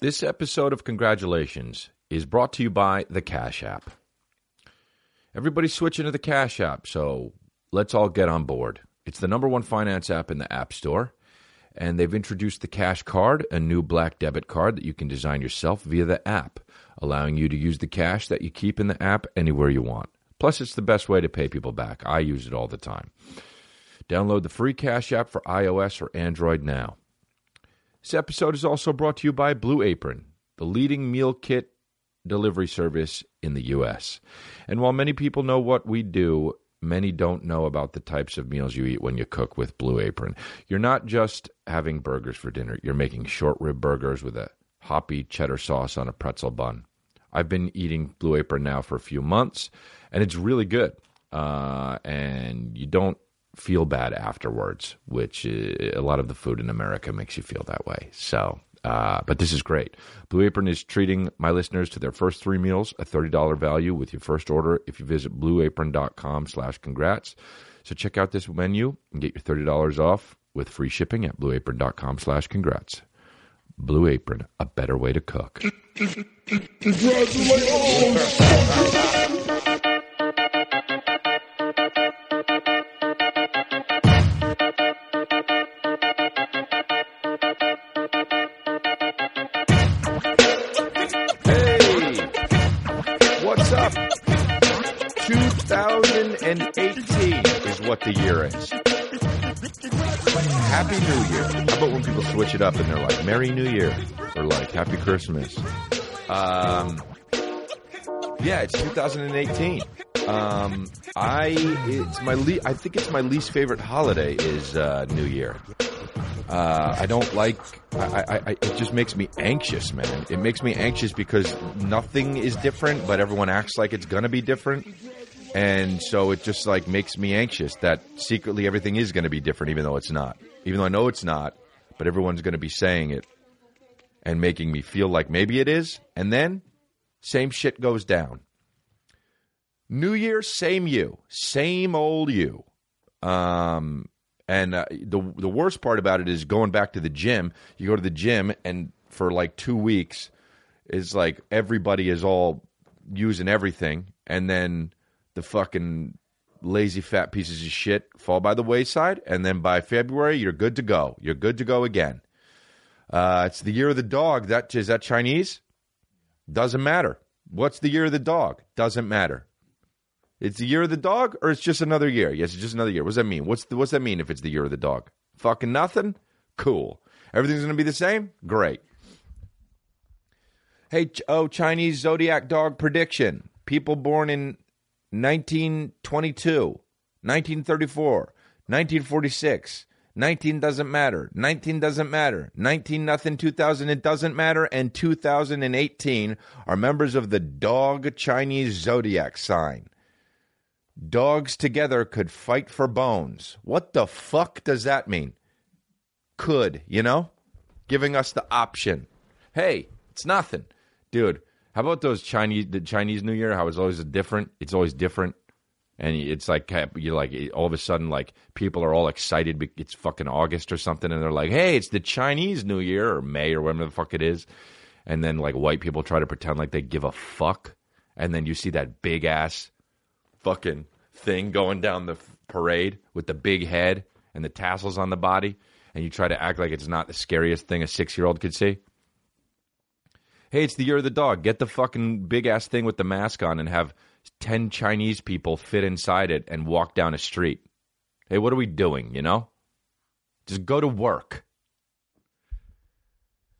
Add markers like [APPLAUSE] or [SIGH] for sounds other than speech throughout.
This episode of Congratulations is brought to you by the Cash App. Everybody's switching to the Cash App, so let's all get on board. It's the number one finance app in the App Store, and they've introduced the Cash Card, a new black debit card that you can design yourself via the app, allowing you to use the cash that you keep in the app anywhere you want. Plus, it's the best way to pay people back. I use it all the time. Download the free Cash App for iOS or Android now. This episode is also brought to you by Blue Apron, the leading meal kit delivery service in the U.S. And while many people know what we do, many don't know about the types of meals you eat when you cook with Blue Apron. You're not just having burgers for dinner, you're making short rib burgers with a hoppy cheddar sauce on a pretzel bun. I've been eating Blue Apron now for a few months, and it's really good. Uh, and you don't feel bad afterwards, which uh, a lot of the food in America makes you feel that way. So, uh, but this is great. Blue Apron is treating my listeners to their first three meals, a $30 value with your first order if you visit blueapron.com slash congrats. So check out this menu and get your $30 off with free shipping at blueapron.com slash congrats. Blue Apron, a better way to cook. [LAUGHS] 2018 is what the year is. Happy New Year. How about when people switch it up and they're like, Merry New Year? Or like, Happy Christmas. Um, yeah, it's 2018. Um, I, it's my le- I think it's my least favorite holiday is, uh, New Year. Uh, I don't like. I, I, I, it just makes me anxious, man. It makes me anxious because nothing is different, but everyone acts like it's gonna be different, and so it just like makes me anxious that secretly everything is gonna be different, even though it's not. Even though I know it's not, but everyone's gonna be saying it and making me feel like maybe it is, and then same shit goes down. New Year, same you, same old you. Um, and uh, the the worst part about it is going back to the gym. You go to the gym, and for like two weeks, it's like everybody is all using everything, and then the fucking lazy fat pieces of shit fall by the wayside, and then by February, you're good to go. You're good to go again. Uh, it's the year of the dog. That is that Chinese? Doesn't matter. What's the year of the dog? Doesn't matter. It's the year of the dog, or it's just another year. Yes, it's just another year. What does that mean? What's the, what's that mean if it's the year of the dog? Fucking nothing. Cool. Everything's gonna be the same. Great. Hey, oh, Chinese zodiac dog prediction. People born in 1922, 1934, 1946. 19 doesn't matter. 19 doesn't matter. 19 nothing. 2000 it doesn't matter. And 2018 are members of the dog Chinese zodiac sign. Dogs together could fight for bones. What the fuck does that mean? Could, you know? Giving us the option. Hey, it's nothing. Dude, how about those Chinese the Chinese New Year? How it's always different. It's always different. And it's like you're like all of a sudden like people are all excited. It's fucking August or something, and they're like, "Hey, it's the Chinese New Year or May or whatever the fuck it is." And then like white people try to pretend like they give a fuck, and then you see that big ass fucking thing going down the parade with the big head and the tassels on the body, and you try to act like it's not the scariest thing a six year old could see. Hey, it's the year of the dog. Get the fucking big ass thing with the mask on and have 10 Chinese people fit inside it and walk down a street. Hey, what are we doing, you know? Just go to work.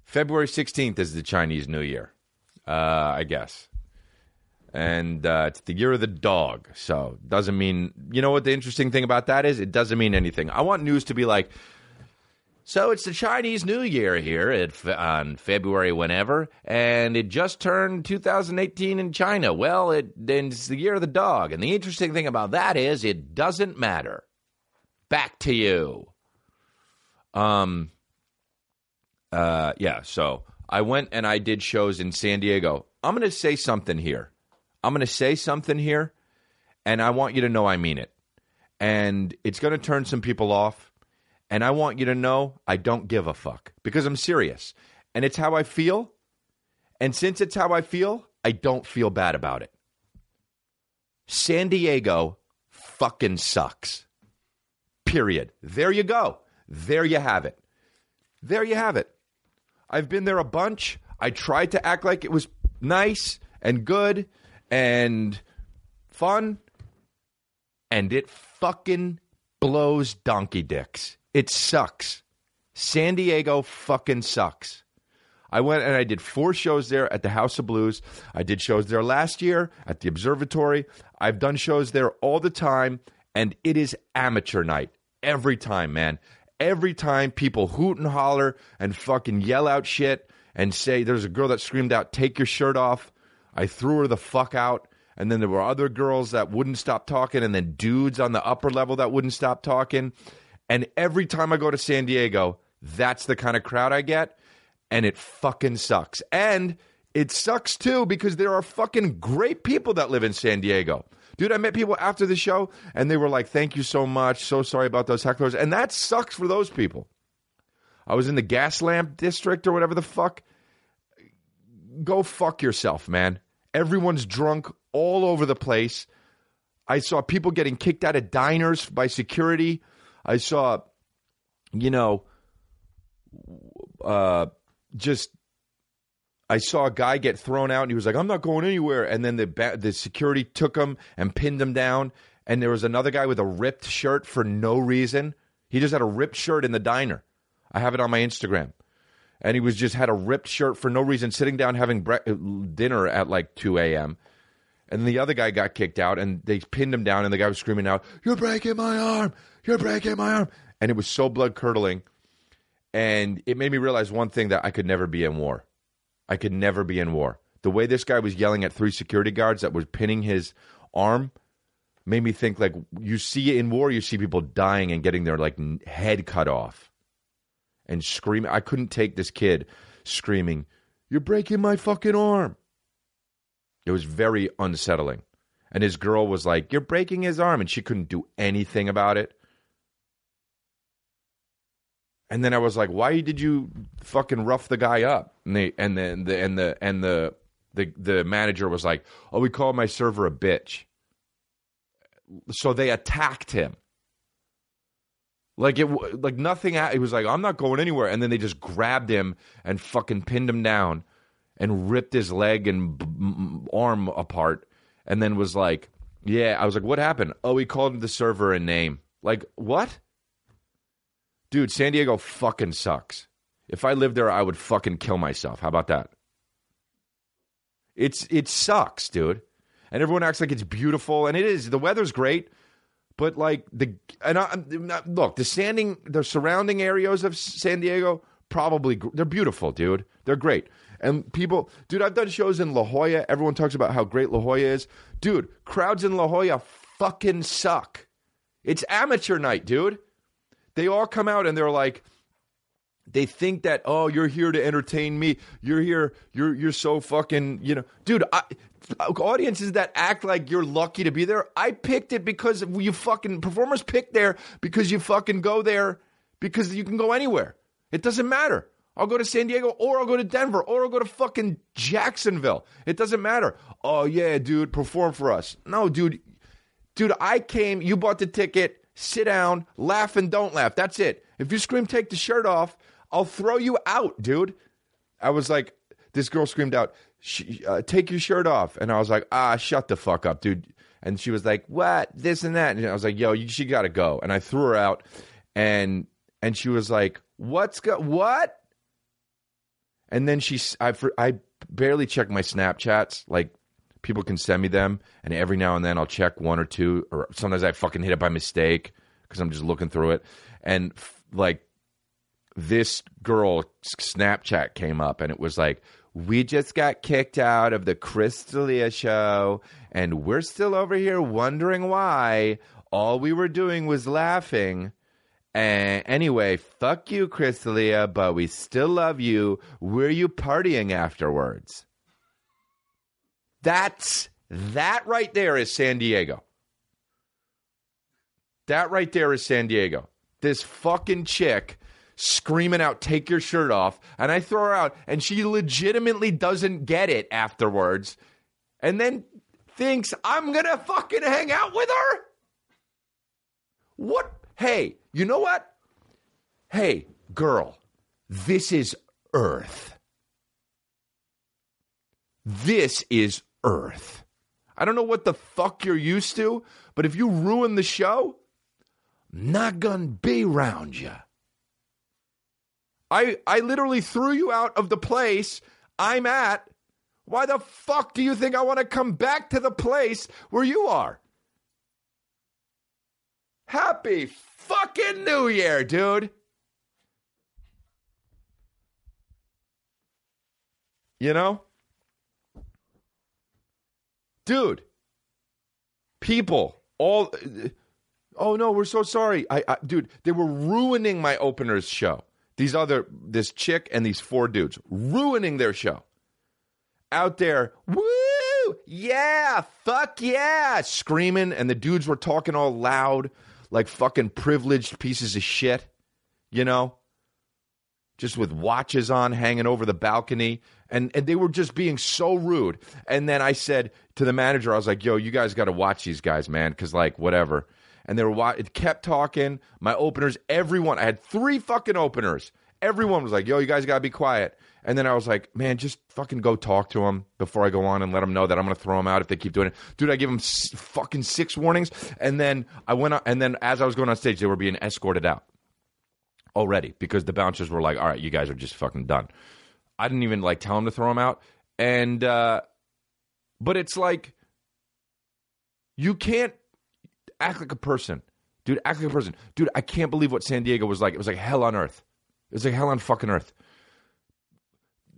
February 16th is the Chinese New Year, uh, I guess. And uh, it's the year of the dog. So, doesn't mean, you know what the interesting thing about that is? It doesn't mean anything. I want news to be like, So it's the Chinese New Year here at, on February whenever, and it just turned 2018 in China. Well, it, it's the year of the dog, and the interesting thing about that is it doesn't matter. Back to you. Um. Uh. Yeah. So I went and I did shows in San Diego. I'm going to say something here. I'm going to say something here, and I want you to know I mean it. And it's going to turn some people off and I want you to know I don't give a fuck because I'm serious. And it's how I feel. And since it's how I feel, I don't feel bad about it. San Diego fucking sucks. Period. There you go. There you have it. There you have it. I've been there a bunch. I tried to act like it was nice and good and fun, and it fucking blows donkey dicks. It sucks. San Diego fucking sucks. I went and I did four shows there at the House of Blues. I did shows there last year at the Observatory. I've done shows there all the time, and it is amateur night every time, man. Every time people hoot and holler and fucking yell out shit and say, There's a girl that screamed out, Take your shirt off. I threw her the fuck out. And then there were other girls that wouldn't stop talking, and then dudes on the upper level that wouldn't stop talking. And every time I go to San Diego, that's the kind of crowd I get. And it fucking sucks. And it sucks too because there are fucking great people that live in San Diego. Dude, I met people after the show and they were like, thank you so much. So sorry about those hecklers. And that sucks for those people. I was in the gas lamp district or whatever the fuck. Go fuck yourself, man. Everyone's drunk all over the place. I saw people getting kicked out of diners by security I saw, you know, uh, just I saw a guy get thrown out, and he was like, "I'm not going anywhere." And then the the security took him and pinned him down. And there was another guy with a ripped shirt for no reason. He just had a ripped shirt in the diner. I have it on my Instagram. And he was just had a ripped shirt for no reason, sitting down having bre- dinner at like 2 a.m. And the other guy got kicked out, and they pinned him down, and the guy was screaming out, "You're breaking my arm! You're breaking my arm. And it was so blood curdling. And it made me realize one thing that I could never be in war. I could never be in war. The way this guy was yelling at three security guards that was pinning his arm made me think like you see in war, you see people dying and getting their like head cut off and screaming. I couldn't take this kid screaming, You're breaking my fucking arm. It was very unsettling. And his girl was like, You're breaking his arm. And she couldn't do anything about it. And then I was like, why did you fucking rough the guy up? And they and then the and the and the the the manager was like, oh, we called my server a bitch. So they attacked him. Like it, like nothing. It was like I'm not going anywhere, and then they just grabbed him and fucking pinned him down, and ripped his leg and b- arm apart, and then was like, "Yeah." I was like, "What happened?" Oh, he called the server a name. Like what? Dude, San Diego fucking sucks. If I lived there, I would fucking kill myself. How about that? It's it sucks, dude. And everyone acts like it's beautiful, and it is. The weather's great, but like the and I, look, the standing, the surrounding areas of San Diego probably they're beautiful, dude. They're great. And people, dude, I've done shows in La Jolla. Everyone talks about how great La Jolla is. Dude, crowds in La Jolla fucking suck. It's amateur night, dude they all come out and they're like, they think that oh you're here to entertain me you're here you're you're so fucking you know dude I, audiences that act like you're lucky to be there i picked it because you fucking performers pick there because you fucking go there because you can go anywhere it doesn't matter I'll go to San Diego or I'll go to Denver or I'll go to fucking Jacksonville. It doesn't matter. Oh yeah, dude, perform for us. No, dude. Dude, I came, you bought the ticket, sit down, laugh and don't laugh. That's it. If you scream, take the shirt off, I'll throw you out, dude. I was like, this girl screamed out, uh, take your shirt off. And I was like, ah, shut the fuck up, dude. And she was like, what? This and that. And I was like, yo, you, she got to go. And I threw her out. And and she was like, what's go what? And then she, I, I barely check my Snapchats. Like people can send me them, and every now and then I'll check one or two, or sometimes I fucking hit it by mistake because I'm just looking through it, and f- like this girl Snapchat came up and it was like, we just got kicked out of the Chris D'Elia show and we're still over here wondering why. All we were doing was laughing. Anyway, fuck you, Chris D'Elia, but we still love you. Were you partying afterwards? That's that right there is San Diego. That right there is San Diego. This fucking chick screaming out, take your shirt off. And I throw her out, and she legitimately doesn't get it afterwards. And then thinks I'm going to fucking hang out with her? What? Hey, you know what? Hey, girl, this is Earth. This is Earth. I don't know what the fuck you're used to, but if you ruin the show, I'm not gonna be around you. I I literally threw you out of the place I'm at. Why the fuck do you think I want to come back to the place where you are? Happy fucking New Year, dude. You know? Dude. People all uh, Oh no, we're so sorry. I, I dude, they were ruining my opener's show. These other this chick and these four dudes ruining their show. Out there, woo! Yeah, fuck yeah, screaming and the dudes were talking all loud like fucking privileged pieces of shit, you know? Just with watches on hanging over the balcony. And, and they were just being so rude. And then I said to the manager, I was like, yo, you guys got to watch these guys, man, because, like, whatever and they were it kept talking. My openers, everyone, I had three fucking openers. Everyone was like, "Yo, you guys gotta be quiet." And then I was like, "Man, just fucking go talk to them before I go on and let them know that I'm gonna throw them out if they keep doing it." Dude, I give them s- fucking six warnings, and then I went on, and then as I was going on stage, they were being escorted out already because the bouncers were like, "All right, you guys are just fucking done." I didn't even like tell them to throw them out, and uh, but it's like you can't act like a person. Dude, act like a person. Dude, I can't believe what San Diego was like. It was like hell on earth. It was like hell on fucking earth.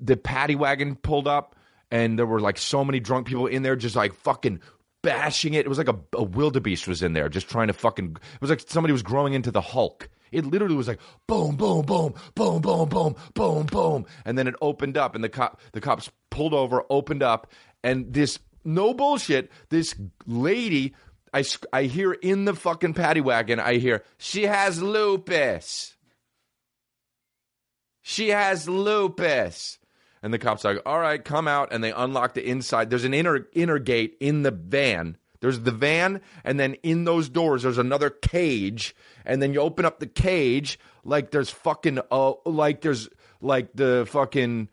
The paddy wagon pulled up, and there were like so many drunk people in there just like fucking bashing it. It was like a, a wildebeest was in there just trying to fucking. It was like somebody was growing into the Hulk. It literally was like boom, boom, boom, boom, boom, boom, boom, boom, and then it opened up, and the cop, the cops pulled over, opened up, and this no bullshit, this lady I, I hear in the fucking paddy wagon, I hear, she has lupus. She has lupus. And the cops are like, all right, come out. And they unlock the inside. There's an inner, inner gate in the van. There's the van, and then in those doors, there's another cage. And then you open up the cage, like there's fucking, uh, like there's, like the fucking,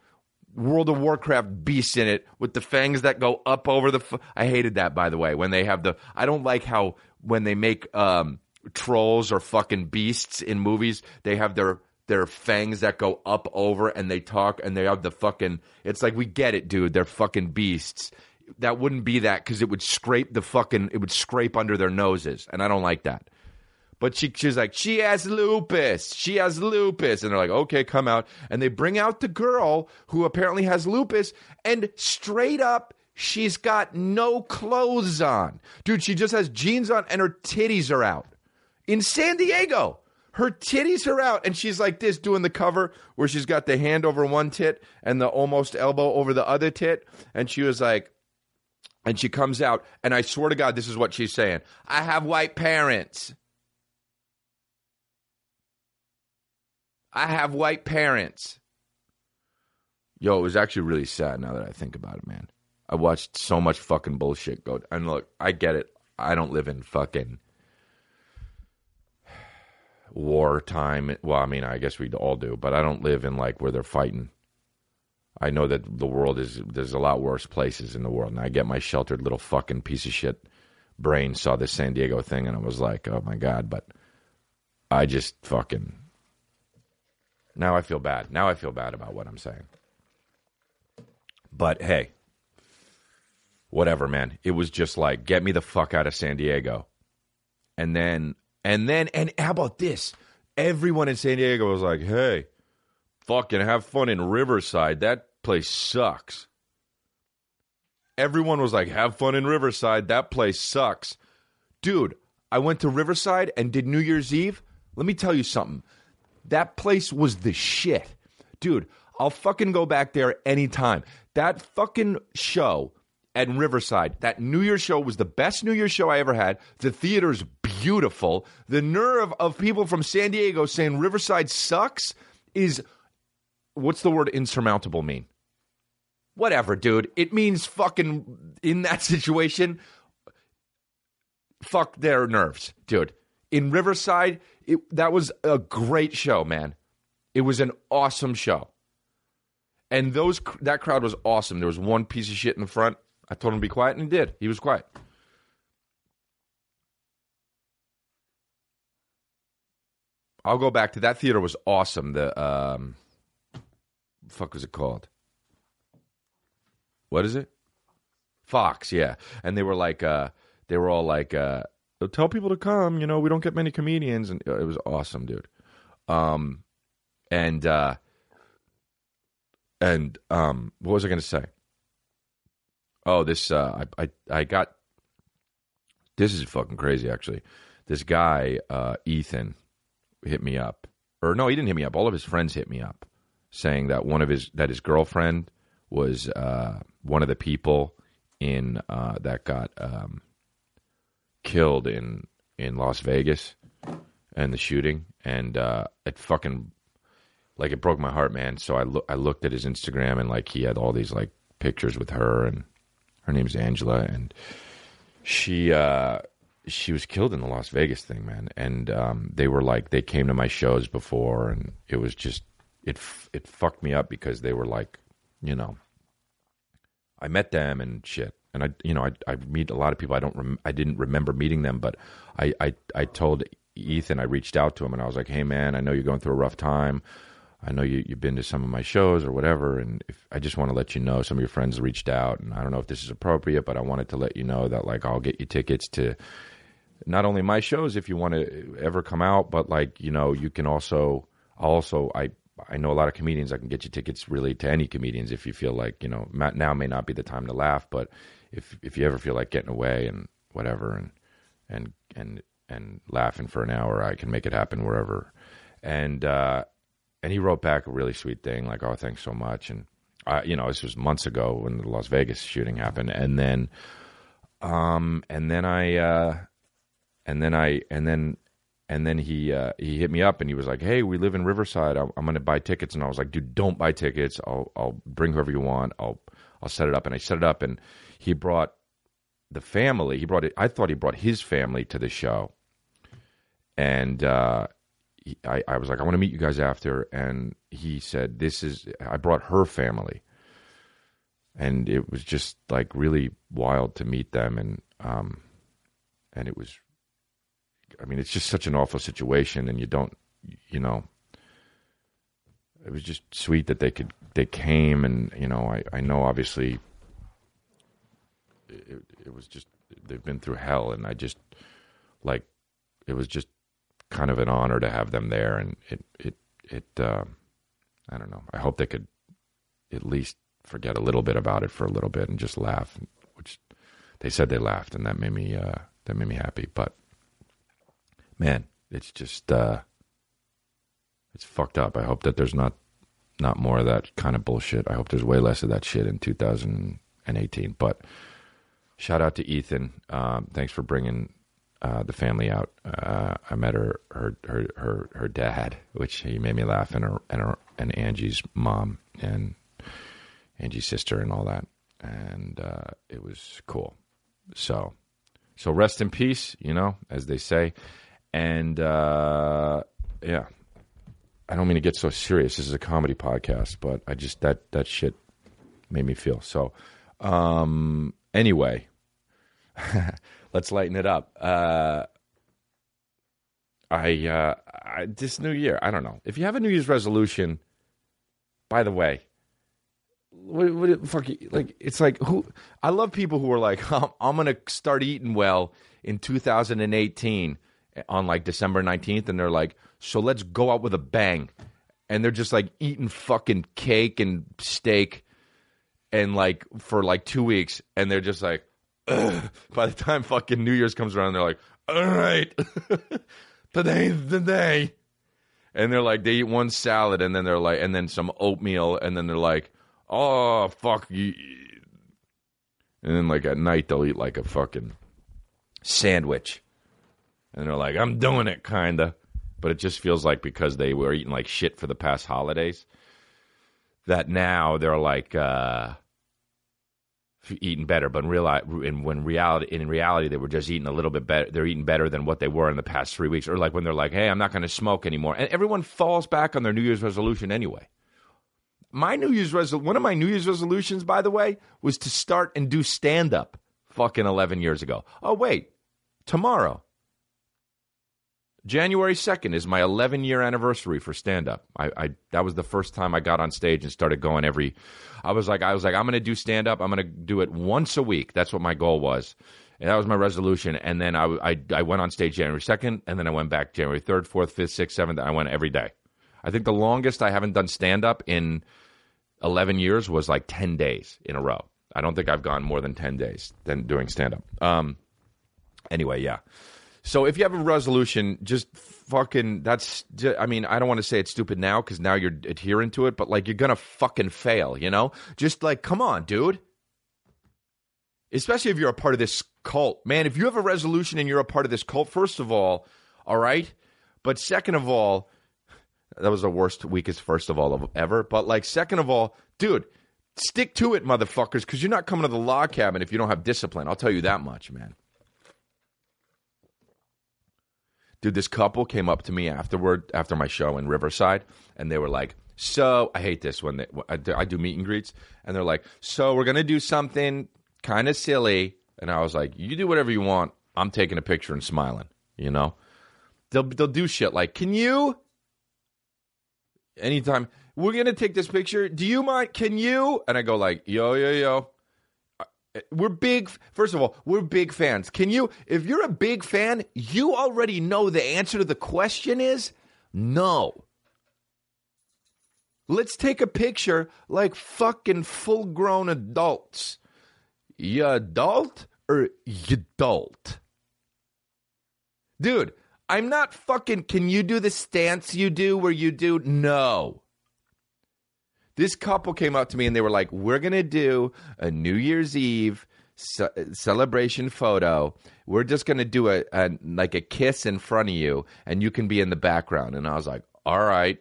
World of Warcraft beasts in it with the fangs that go up over the. F- I hated that, by the way. When they have the, I don't like how when they make um, trolls or fucking beasts in movies, they have their their fangs that go up over and they talk and they have the fucking. It's like we get it, dude. They're fucking beasts. That wouldn't be that because it would scrape the fucking. It would scrape under their noses, and I don't like that. But she, she's like, she has lupus. She has lupus. And they're like, okay, come out. And they bring out the girl who apparently has lupus. And straight up, she's got no clothes on. Dude, she just has jeans on and her titties are out. In San Diego, her titties are out. And she's like this doing the cover where she's got the hand over one tit and the almost elbow over the other tit. And she was like, and she comes out. And I swear to God, this is what she's saying I have white parents. I have white parents. Yo, it was actually really sad now that I think about it, man. I watched so much fucking bullshit go. And look, I get it. I don't live in fucking wartime. Well, I mean, I guess we all do, but I don't live in like where they're fighting. I know that the world is there's a lot worse places in the world, and I get my sheltered little fucking piece of shit brain saw this San Diego thing, and I was like, oh my god, but I just fucking now I feel bad. Now I feel bad about what I'm saying. But hey, whatever, man. It was just like, get me the fuck out of San Diego. And then, and then, and how about this? Everyone in San Diego was like, hey, fucking have fun in Riverside. That place sucks. Everyone was like, have fun in Riverside. That place sucks. Dude, I went to Riverside and did New Year's Eve. Let me tell you something. That place was the shit. Dude, I'll fucking go back there anytime. That fucking show at Riverside, that New Year's show was the best New Year's show I ever had. The theater's beautiful. The nerve of people from San Diego saying Riverside sucks is what's the word insurmountable mean? Whatever, dude. It means fucking in that [LAUGHS] situation, fuck their nerves, dude. In Riverside, it, that was a great show, man. It was an awesome show. And those that crowd was awesome. There was one piece of shit in the front. I told him to be quiet, and he did. He was quiet. I'll go back to that theater was awesome. The um, fuck was it called? What is it? Fox, yeah. And they were like, uh, they were all like, uh, tell people to come. You know, we don't get many comedians, and uh, it was awesome, dude. Um, and uh, and um, what was I going to say? Oh, this uh, I, I I got. This is fucking crazy, actually. This guy, uh, Ethan, hit me up, or no, he didn't hit me up. All of his friends hit me up, saying that one of his that his girlfriend was uh, one of the people in uh, that got um, killed in in Las Vegas and the shooting, and uh, it fucking like it broke my heart, man. So I look I looked at his Instagram and like he had all these like pictures with her and her name's Angela and she uh she was killed in the Las Vegas thing, man. And um, they were like they came to my shows before and it was just it it fucked me up because they were like, you know, I met them and shit. And I, you know, I, I meet a lot of people. I don't, rem- I didn't remember meeting them, but I, I, I told Ethan, I reached out to him and I was like, "Hey, man, I know you're going through a rough time. I know you, you've been to some of my shows or whatever, and if, I just want to let you know some of your friends reached out, and I don't know if this is appropriate, but I wanted to let you know that like I'll get you tickets to not only my shows if you want to ever come out, but like you know you can also also I I know a lot of comedians. I can get you tickets really to any comedians if you feel like you know now may not be the time to laugh, but if if you ever feel like getting away and whatever and and and and laughing for an hour, I can make it happen wherever. And uh, and he wrote back a really sweet thing like, "Oh, thanks so much." And I, you know, this was months ago when the Las Vegas shooting happened, and then, um, and then I, uh, and then I, and then, and then he uh, he hit me up and he was like, "Hey, we live in Riverside. I'm, I'm going to buy tickets." And I was like, "Dude, don't buy tickets. I'll I'll bring whoever you want. I'll I'll set it up." And I set it up, and he brought the family. He brought it. I thought he brought his family to the show, and uh, I, I was like, I want to meet you guys after. And he said, This is, I brought her family. And it was just like really wild to meet them. And, um, and it was, I mean, it's just such an awful situation. And you don't, you know, it was just sweet that they could, they came. And, you know, I, I know obviously it, it was just, they've been through hell. And I just, like, it was just kind of an honor to have them there, and it it it uh, I don't know. I hope they could at least forget a little bit about it for a little bit and just laugh, which they said they laughed, and that made me uh, that made me happy. But man, it's just uh, it's fucked up. I hope that there's not not more of that kind of bullshit. I hope there's way less of that shit in 2018. But shout out to Ethan. Um, thanks for bringing uh, the family out. Uh, I met her, her, her, her, her dad, which he made me laugh, and her, and her, and Angie's mom, and Angie's sister, and all that, and uh, it was cool. So, so rest in peace, you know, as they say, and uh, yeah, I don't mean to get so serious. This is a comedy podcast, but I just that that shit made me feel so. Um, anyway. [LAUGHS] let's lighten it up. Uh, I, uh, I this new year, I don't know. If you have a New Year's resolution, by the way, what, what fuck you, like it's like who I love people who are like [LAUGHS] I'm, I'm gonna start eating well in 2018 on like December 19th, and they're like, so let's go out with a bang. And they're just like eating fucking cake and steak and like for like two weeks and they're just like Ugh. by the time fucking new year's comes around they're like all right [LAUGHS] today's the day. And they're like they eat one salad and then they're like and then some oatmeal and then they're like oh fuck and then like at night they'll eat like a fucking sandwich and they're like i'm doing it kinda. But it just feels like because they were eating like shit for the past holidays that now they're like uh eating better. But in real in when reality in reality they were just eating a little bit better they're eating better than what they were in the past 3 weeks. Or like when they're like hey I'm not going to smoke anymore. And everyone falls back on their new year's resolution anyway. My new year's resol- one of my new year's resolutions by the way was to start and do stand up fucking 11 years ago. Oh wait. Tomorrow January 2nd is my 11 year anniversary for stand up. I, I, that was the first time I got on stage and started going every I was like I was like I'm going to do stand up. I'm going to do it once a week. That's what my goal was. And that was my resolution and then I, I I went on stage January 2nd and then I went back January 3rd, 4th, 5th, 6th, 7th. I went every day. I think the longest I haven't done stand up in 11 years was like 10 days in a row. I don't think I've gone more than 10 days than doing stand up. Um anyway, yeah. So if you have a resolution, just fucking that's I mean, I don't want to say it's stupid now cuz now you're adhering to it, but like you're going to fucking fail, you know? Just like come on, dude. Especially if you're a part of this cult. Man, if you have a resolution and you're a part of this cult, first of all, all right? But second of all, that was the worst, weakest first of all of ever. But like second of all, dude, stick to it, motherfuckers, because you're not coming to the log cabin if you don't have discipline. I'll tell you that much, man. Dude, this couple came up to me afterward, after my show in Riverside, and they were like, "So I hate this when they, I, do, meet and greets, and they're like, so we're gonna do something kind of silly," and I was like, "You do whatever you want. I'm taking a picture and smiling." You know, they'll they'll do shit like, "Can you?" Anytime we're gonna take this picture, do you mind? Can you? And I go like, "Yo, yo, yo." We're big first of all we're big fans. Can you if you're a big fan you already know the answer to the question is no. Let's take a picture like fucking full grown adults. You adult or you adult dude i'm not fucking can you do the stance you do where you do no this couple came up to me and they were like, "We're gonna do a New Year's Eve ce- celebration photo. We're just gonna do a, a like a kiss in front of you, and you can be in the background." And I was like, "All right."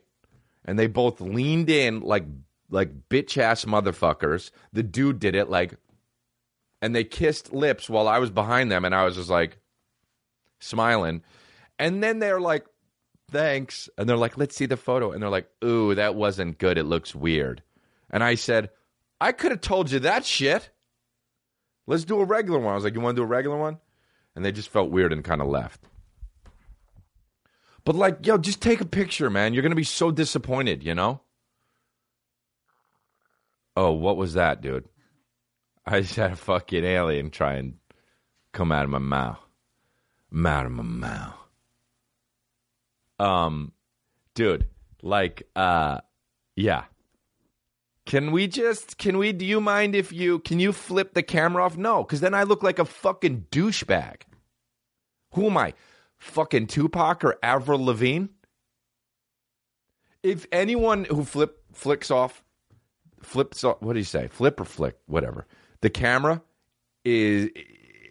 And they both leaned in like like bitch ass motherfuckers. The dude did it like, and they kissed lips while I was behind them, and I was just like smiling. And then they're like, thanks. And they're like, let's see the photo. And they're like, ooh, that wasn't good. It looks weird. And I said, I could have told you that shit. Let's do a regular one. I was like, you want to do a regular one? And they just felt weird and kind of left. But like, yo, just take a picture, man. You're going to be so disappointed, you know? Oh, what was that, dude? I just had a fucking alien try and come out of my mouth. Come out of my mouth. Um, dude, like, uh, yeah. Can we just, can we, do you mind if you, can you flip the camera off? No, because then I look like a fucking douchebag. Who am I? Fucking Tupac or Avril Lavigne? If anyone who flip, flicks off, flips off, what do you say? Flip or flick, whatever. The camera is,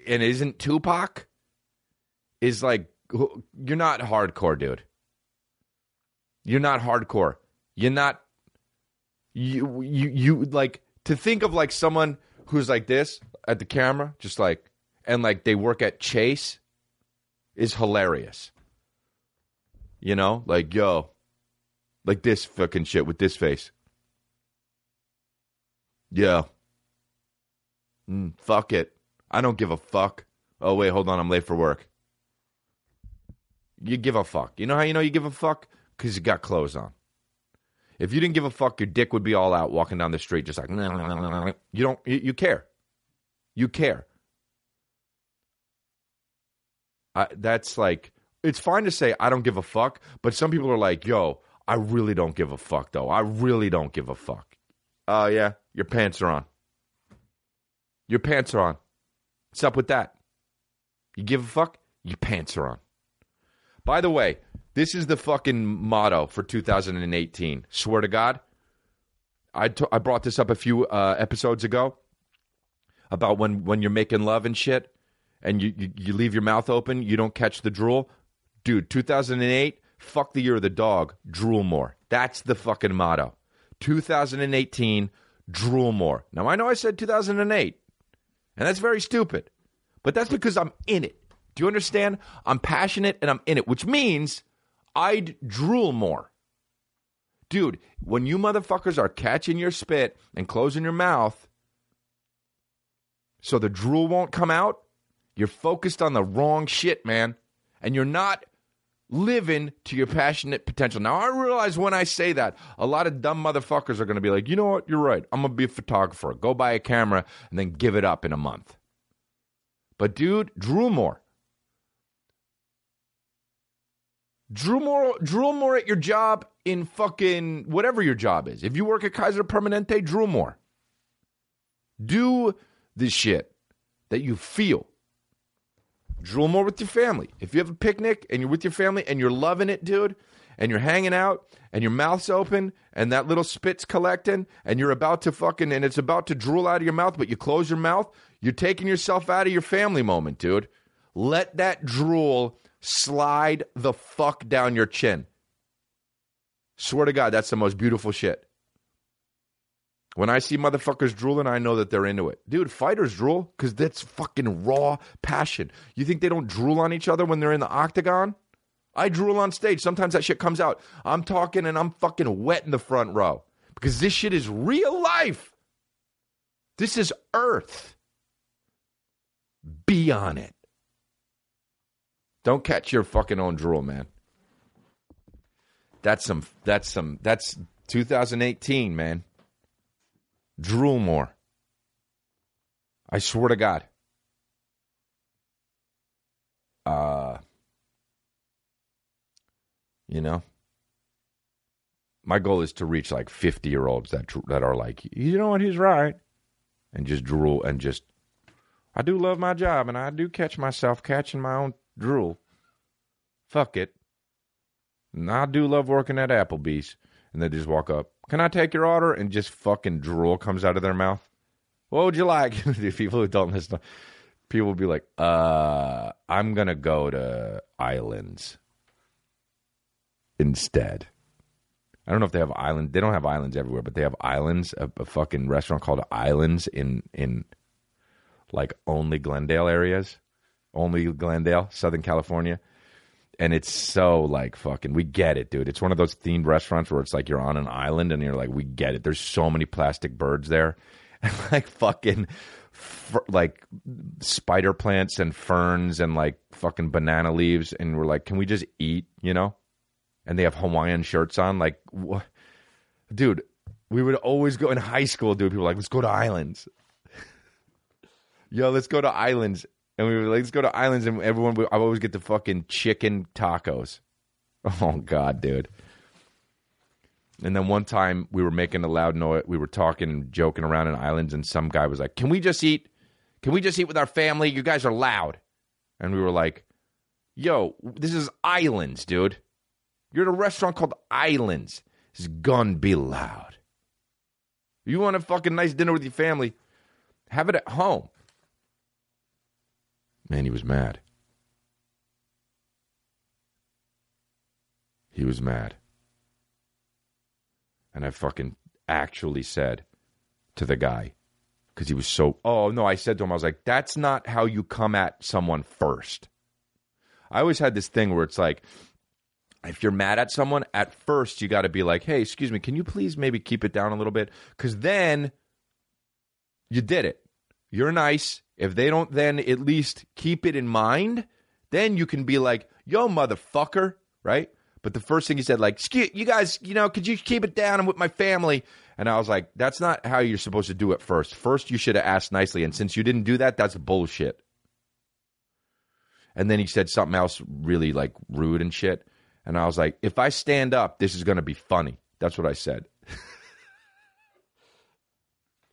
and isn't Tupac, is like, you're not hardcore, dude. You're not hardcore. You're not you you you like to think of like someone who's like this at the camera, just like and like they work at Chase is hilarious. You know, like yo, like this fucking shit with this face. Yeah. Mm, fuck it. I don't give a fuck. Oh wait, hold on, I'm late for work. You give a fuck. You know how you know you give a fuck? Because you got clothes on. If you didn't give a fuck, your dick would be all out walking down the street, just like you don't. You, you care. You care. I, that's like it's fine to say I don't give a fuck, but some people are like, "Yo, I really don't give a fuck, though. I really don't give a fuck. Oh, uh, yeah, your pants are on. Your pants are on. What's up with that? You give a fuck? Your pants are on. By the way, this is the fucking motto for 2018. Swear to God. I, t- I brought this up a few uh, episodes ago about when, when you're making love and shit and you, you, you leave your mouth open, you don't catch the drool. Dude, 2008, fuck the year of the dog, drool more. That's the fucking motto. 2018, drool more. Now, I know I said 2008, and that's very stupid, but that's because I'm in it. Do you understand? I'm passionate and I'm in it, which means I'd drool more. Dude, when you motherfuckers are catching your spit and closing your mouth so the drool won't come out, you're focused on the wrong shit, man. And you're not living to your passionate potential. Now, I realize when I say that, a lot of dumb motherfuckers are going to be like, you know what? You're right. I'm going to be a photographer. Go buy a camera and then give it up in a month. But, dude, drool more. Drool more, drool more at your job in fucking whatever your job is. If you work at Kaiser Permanente, drool more. Do the shit that you feel. Drool more with your family. If you have a picnic and you're with your family and you're loving it, dude, and you're hanging out and your mouth's open and that little spit's collecting and you're about to fucking and it's about to drool out of your mouth, but you close your mouth, you're taking yourself out of your family moment, dude. Let that drool slide the fuck down your chin. Swear to God, that's the most beautiful shit. When I see motherfuckers drooling, I know that they're into it. Dude, fighters drool because that's fucking raw passion. You think they don't drool on each other when they're in the octagon? I drool on stage. Sometimes that shit comes out. I'm talking and I'm fucking wet in the front row because this shit is real life. This is Earth. Be on it. Don't catch your fucking own drool, man. That's some. That's some. That's 2018, man. Drool more. I swear to God. Uh, you know, my goal is to reach like 50 year olds that that are like, you know what, he's right, and just drool and just. I do love my job, and I do catch myself catching my own drool. Fuck it. And I do love working at Applebee's. And they just walk up. Can I take your order? And just fucking drool comes out of their mouth. What would you like? [LAUGHS] the people who don't listen, people will be like, uh, I'm going to go to Islands instead. I don't know if they have islands. They don't have islands everywhere, but they have islands. A, a fucking restaurant called Islands in in like only Glendale areas, only Glendale, Southern California. And it's so like fucking we get it dude. It's one of those themed restaurants where it's like you're on an island and you're like we get it. There's so many plastic birds there. [LAUGHS] And like fucking like spider plants and ferns and like fucking banana leaves. And we're like can we just eat you know? And they have hawaiian shirts on. Like what dude we would always go in high school dude. People were like let's go to islands. [LAUGHS] Yo let's go to islands and we were like, let's go to islands, and everyone, I always get the fucking chicken tacos. [LAUGHS] Oh God, dude. And then one time we were making a loud noise. We were talking and joking around in islands, and some guy was like, "Can we just eat? Can we just eat with our family? You guys are loud." And we were like, "Yo, this is islands, dude. You're at a restaurant called Islands. It's gonna be loud. You want a fucking nice dinner with your family? Have it at home." Man, he was mad. He was mad. And I fucking actually said to the guy, because he was so, oh no, I said to him, I was like, that's not how you come at someone first. I always had this thing where it's like, if you're mad at someone, at first you got to be like, hey, excuse me, can you please maybe keep it down a little bit? Because then you did it. You're nice. If they don't then at least keep it in mind, then you can be like, yo, motherfucker, right? But the first thing he said, like, you guys, you know, could you keep it down? I'm with my family. And I was like, that's not how you're supposed to do it first. First, you should have asked nicely. And since you didn't do that, that's bullshit. And then he said something else really like rude and shit. And I was like, if I stand up, this is going to be funny. That's what I said. [LAUGHS]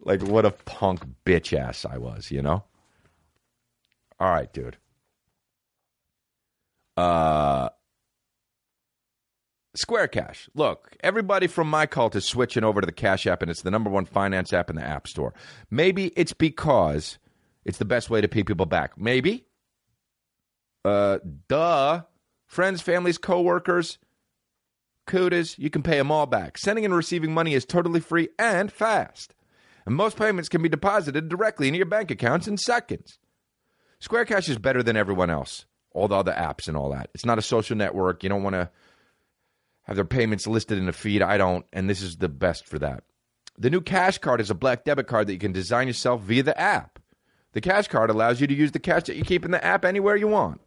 like, what a punk bitch ass I was, you know? All right, dude. Uh, Square Cash. Look, everybody from my cult is switching over to the Cash App, and it's the number one finance app in the App Store. Maybe it's because it's the best way to pay people back. Maybe. Uh, duh. Friends, families, coworkers, kudas, you can pay them all back. Sending and receiving money is totally free and fast. And most payments can be deposited directly into your bank accounts in seconds. Square Cash is better than everyone else, all the other apps and all that. It's not a social network. You don't want to have their payments listed in a feed. I don't, and this is the best for that. The new Cash Card is a black debit card that you can design yourself via the app. The Cash Card allows you to use the cash that you keep in the app anywhere you want.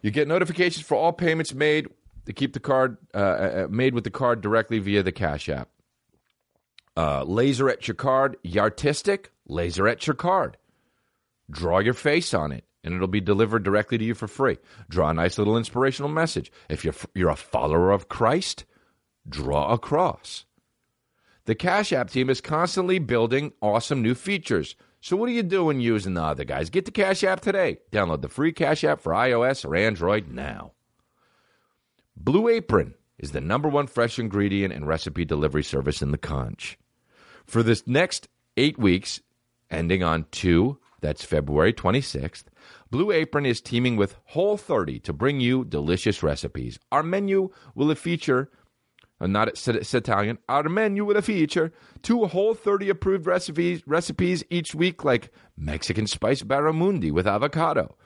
You get notifications for all payments made to keep the card uh, uh, made with the card directly via the Cash App. Uh, laser at your card, Yartistic, laser at your card. Draw your face on it and it'll be delivered directly to you for free. Draw a nice little inspirational message. If you're, you're a follower of Christ, draw a cross. The Cash App team is constantly building awesome new features. So what are you doing using the other guys? Get the Cash App today. Download the free Cash App for iOS or Android now. Blue Apron is the number one fresh ingredient and recipe delivery service in the conch. For this next eight weeks, ending on 2, that's February 26th, Blue Apron is teaming with Whole 30 to bring you delicious recipes. Our menu will feature, uh, not it's, Italian, our menu will feature two Whole 30 approved recipes, recipes each week, like Mexican spice barramundi with avocado,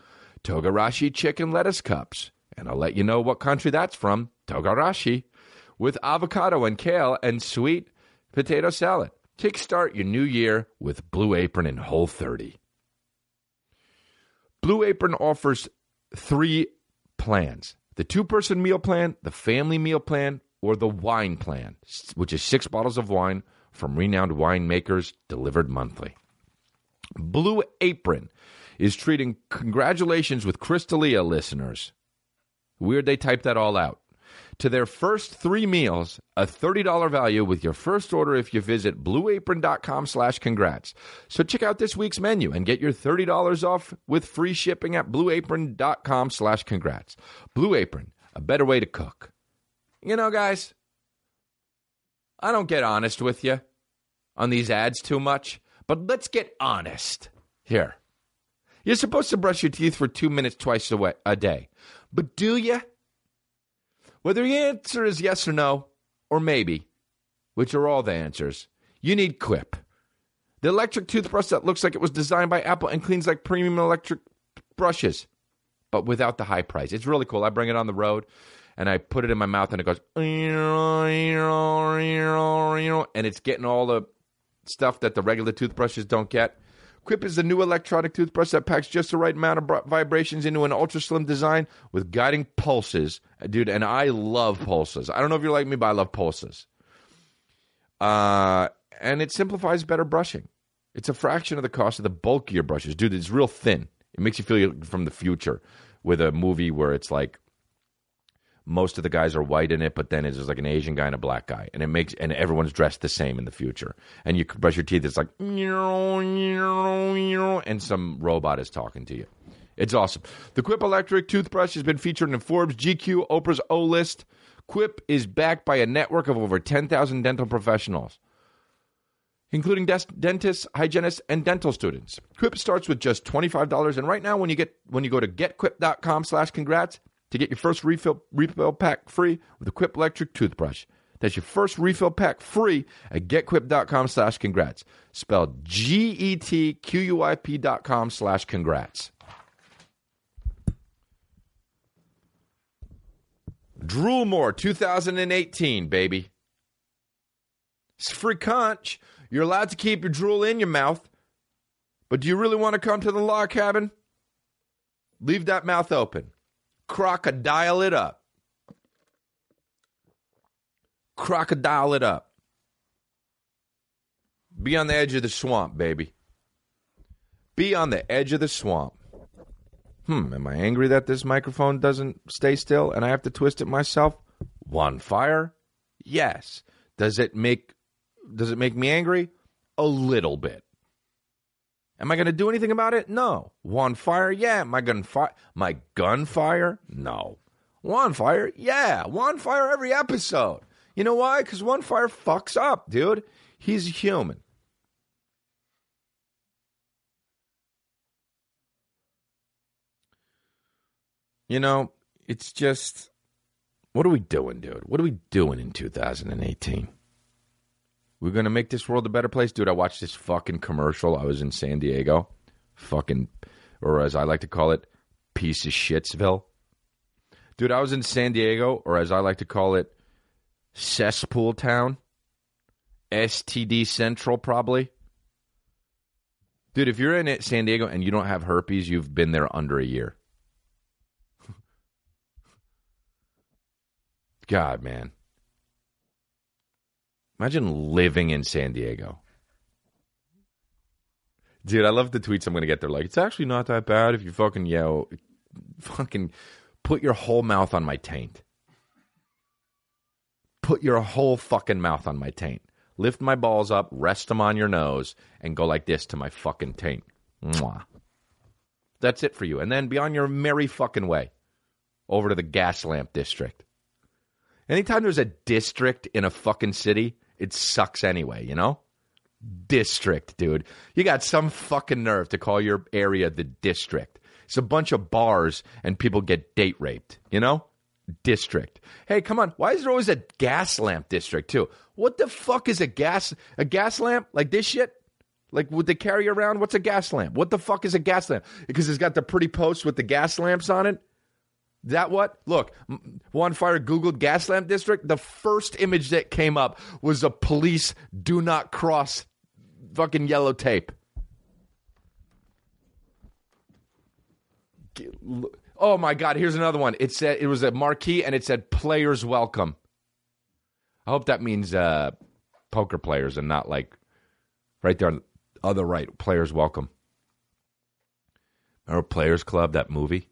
Togarashi chicken lettuce cups, and I'll let you know what country that's from, Togarashi, with avocado and kale and sweet potato salad. Kickstart your new year with Blue Apron and Whole 30. Blue Apron offers three plans the two person meal plan, the family meal plan, or the wine plan, which is six bottles of wine from renowned winemakers delivered monthly. Blue Apron is treating congratulations with Chris D'Elia listeners. Weird they typed that all out to their first three meals a $30 value with your first order if you visit blueapron.com slash congrats. So check out this week's menu and get your $30 off with free shipping at blueapron.com slash congrats. Blue Apron, a better way to cook. You know, guys, I don't get honest with you on these ads too much, but let's get honest here. You're supposed to brush your teeth for two minutes twice a, way, a day, but do you? Whether the answer is yes or no, or maybe, which are all the answers, you need Quip. The electric toothbrush that looks like it was designed by Apple and cleans like premium electric brushes, but without the high price. It's really cool. I bring it on the road and I put it in my mouth and it goes, and it's getting all the stuff that the regular toothbrushes don't get. Quip is the new electronic toothbrush that packs just the right amount of vibrations into an ultra slim design with guiding pulses. Dude, and I love pulses. I don't know if you're like me, but I love pulses. Uh, and it simplifies better brushing. It's a fraction of the cost of the bulkier brushes. Dude, it's real thin. It makes you feel like from the future with a movie where it's like most of the guys are white in it, but then it's like an Asian guy and a black guy, and it makes and everyone's dressed the same in the future. And you brush your teeth, it's like and some robot is talking to you. It's awesome. The Quip electric toothbrush has been featured in Forbes, GQ, Oprah's O List. Quip is backed by a network of over 10,000 dental professionals, including dentists, hygienists, and dental students. Quip starts with just $25, and right now when you get when you go to getquip.com/congrats, to get your first refill, refill pack free with a Quip electric toothbrush. That's your first refill pack free at getquip.com slash congrats. Spelled G-E-T-Q-U-I-P dot com slash congrats. Droolmore 2018, baby. It's free conch. You're allowed to keep your drool in your mouth. But do you really want to come to the log cabin? Leave that mouth open crocodile it up. Crocodile it up. Be on the edge of the swamp, baby. Be on the edge of the swamp. Hmm, am I angry that this microphone doesn't stay still and I have to twist it myself? One fire? Yes. Does it make does it make me angry? A little bit. Am I going to do anything about it? No. One fire? Yeah. My to fire? My gunfire? No. One fire? Yeah. One fire every episode. You know why? Because one fire fucks up, dude. He's human. You know, it's just, what are we doing, dude? What are we doing in 2018? We're to make this world a better place. Dude, I watched this fucking commercial. I was in San Diego. Fucking, or as I like to call it, piece of shitsville. Dude, I was in San Diego, or as I like to call it, cesspool town. STD Central, probably. Dude, if you're in San Diego and you don't have herpes, you've been there under a year. [LAUGHS] God, man. Imagine living in San Diego. Dude, I love the tweets I'm going to get. They're like, it's actually not that bad if you fucking yell, fucking put your whole mouth on my taint. Put your whole fucking mouth on my taint. Lift my balls up, rest them on your nose, and go like this to my fucking taint. Mwah. That's it for you. And then be on your merry fucking way over to the gas lamp district. Anytime there's a district in a fucking city, it sucks anyway, you know? District, dude. You got some fucking nerve to call your area the district. It's a bunch of bars and people get date raped, you know? District. Hey, come on. Why is there always a gas lamp district too? What the fuck is a gas a gas lamp? Like this shit? Like would they carry around? What's a gas lamp? What the fuck is a gas lamp? Because it's got the pretty posts with the gas lamps on it. That what? Look, one fire Googled gas lamp district. The first image that came up was a police do not cross fucking yellow tape. Oh my god, here's another one. It said it was a marquee and it said players welcome. I hope that means uh, poker players and not like right there on the other right, players welcome. Remember Players Club, that movie?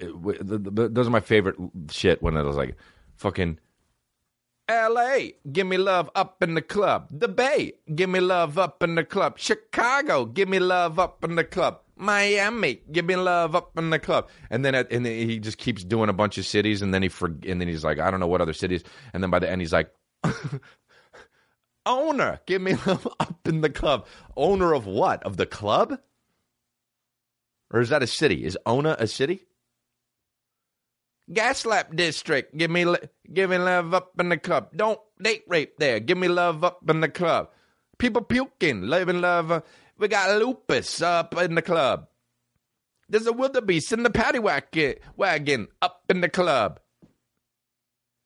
Those are my favorite shit when it was like fucking L.A. Give me love up in the club. The Bay. Give me love up in the club. Chicago. Give me love up in the club. Miami. Give me love up in the club. And then and then he just keeps doing a bunch of cities, and then he for, and then he's like, I don't know what other cities. And then by the end, he's like. [LAUGHS] Owner, give me [LAUGHS] love up in the club. Owner of what? Of the club? Or is that a city? Is Ona a city? Gaslamp district. Give me, give me love up in the club. Don't date rape there. Give me love up in the club. People puking, living love. We got lupus up in the club. There's a wildebeest in the paddy wagon up in the club.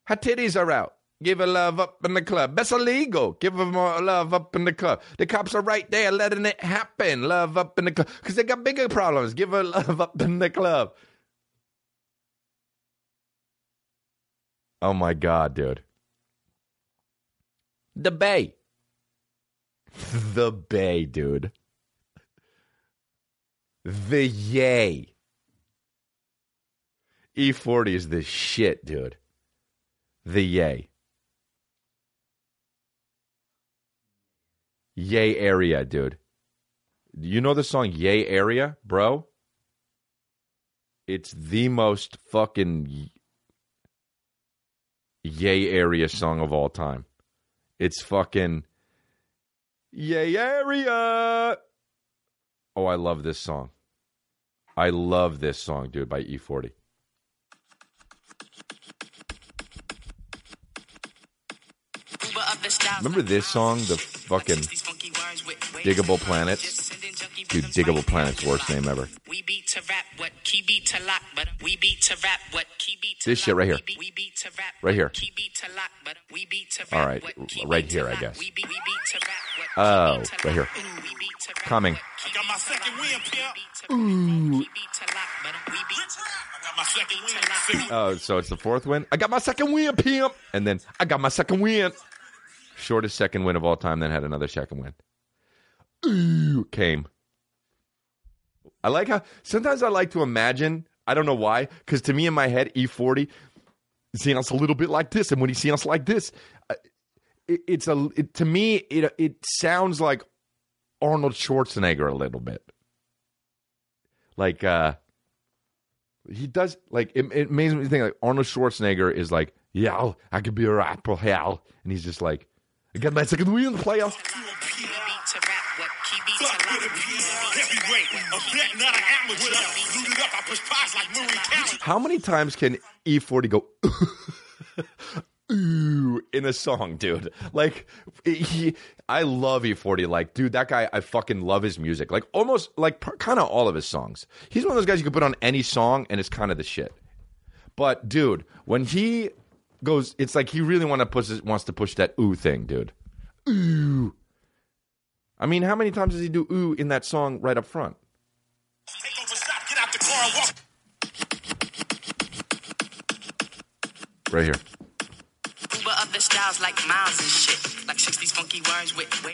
Her titties are out. Give her love up in the club. That's illegal. Give her more love up in the club. The cops are right there letting it happen. Love up in the club. Because they got bigger problems. Give her [LAUGHS] love up in the club. Oh my god, dude. The Bay. [LAUGHS] the Bay, dude. The yay. E40 is the shit, dude. The yay. Yay area, dude. You know the song Yay Area, bro? It's the most fucking Yay Area song of all time. It's fucking Yay Area. Oh, I love this song. I love this song, dude, by E40. Remember this song, the fucking Diggable Planet? Dude, Diggable Planet's worst name ever. This shit right here. Right here. All right. Right here, I guess. Oh, right here. Coming. Ooh. Oh, so it's the fourth win? I got my second win, pimp! And then I got my second win. Shortest second win of all time, then had another second win. Came. I like how sometimes I like to imagine. I don't know why, because to me in my head, E40 sounds a little bit like this, and when he sounds like this, uh, it, it's a it, to me it it sounds like Arnold Schwarzenegger a little bit. Like uh he does like it, it makes me think like Arnold Schwarzenegger is like, yeah, I could be a rapper, hell, and he's just like, I got my second wheel, player. How many times can E40 go [LAUGHS] ooh in a song, dude? Like he I love E40 like dude, that guy I fucking love his music. Like almost like kind of all of his songs. He's one of those guys you can put on any song and it's kind of the shit. But dude, when he goes it's like he really want to push wants to push that ooh thing, dude. Ooh. I mean, how many times does he do ooh in that song right up front? Right here.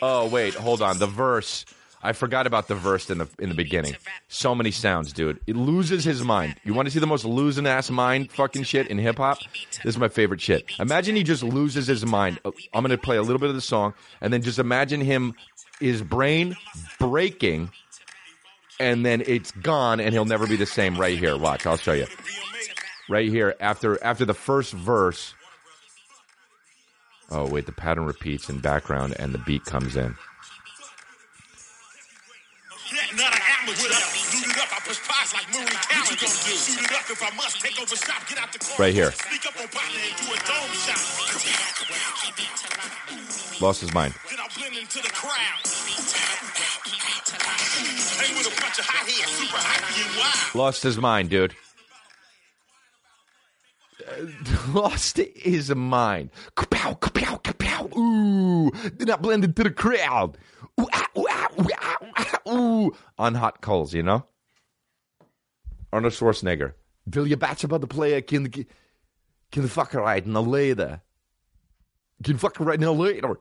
Oh wait, hold on. The verse. I forgot about the verse in the in the beginning. So many sounds, dude. It loses his mind. You want to see the most losing ass mind fucking shit in hip hop? This is my favorite shit. Imagine he just loses his mind. I'm gonna play a little bit of the song, and then just imagine him, his brain breaking, and then it's gone, and he'll never be the same. Right here, watch. I'll show you. Right here, after after the first verse. Oh wait, the pattern repeats in background, and the beat comes in. Right here. Lost his mind. Lost his mind, dude. [LAUGHS] lost his mind. Kapow, kapow, kapow. Ooh, then I blended to the crowd. Ooh, ah, ooh, ah, ooh, ah, ah, ooh, on hot coals, you know? Arnold Schwarzenegger. Wil je the player? Can, can the fucker right in the later? Can the fucker right in the later?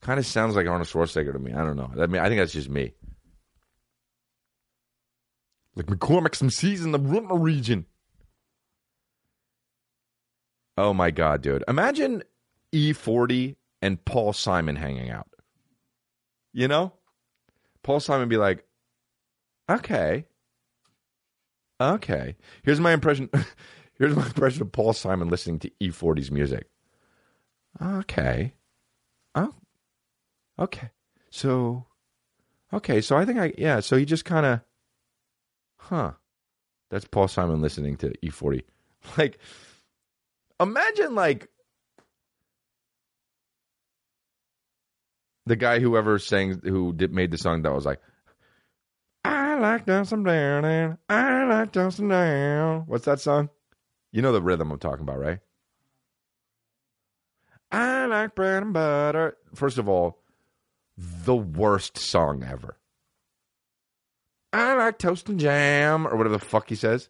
Kind of sounds like Arnold Schwarzenegger to me. I don't know. I mean, I think that's just me. Like McCormick, some seas in the Rumor region. Oh my god, dude! Imagine E40 and Paul Simon hanging out. You know, Paul Simon be like, "Okay, okay." Here's my impression. [LAUGHS] Here's my impression of Paul Simon listening to E40's music. Okay, oh, okay. So, okay. So I think I yeah. So he just kind of, huh? That's Paul Simon listening to E40. [LAUGHS] Like Imagine like the guy whoever sang who did made the song that was like I like dancing down and I like dancing down. What's that song? You know the rhythm I'm talking about, right? I like bread and butter. First of all, the worst song ever. I like toast and jam, or whatever the fuck he says.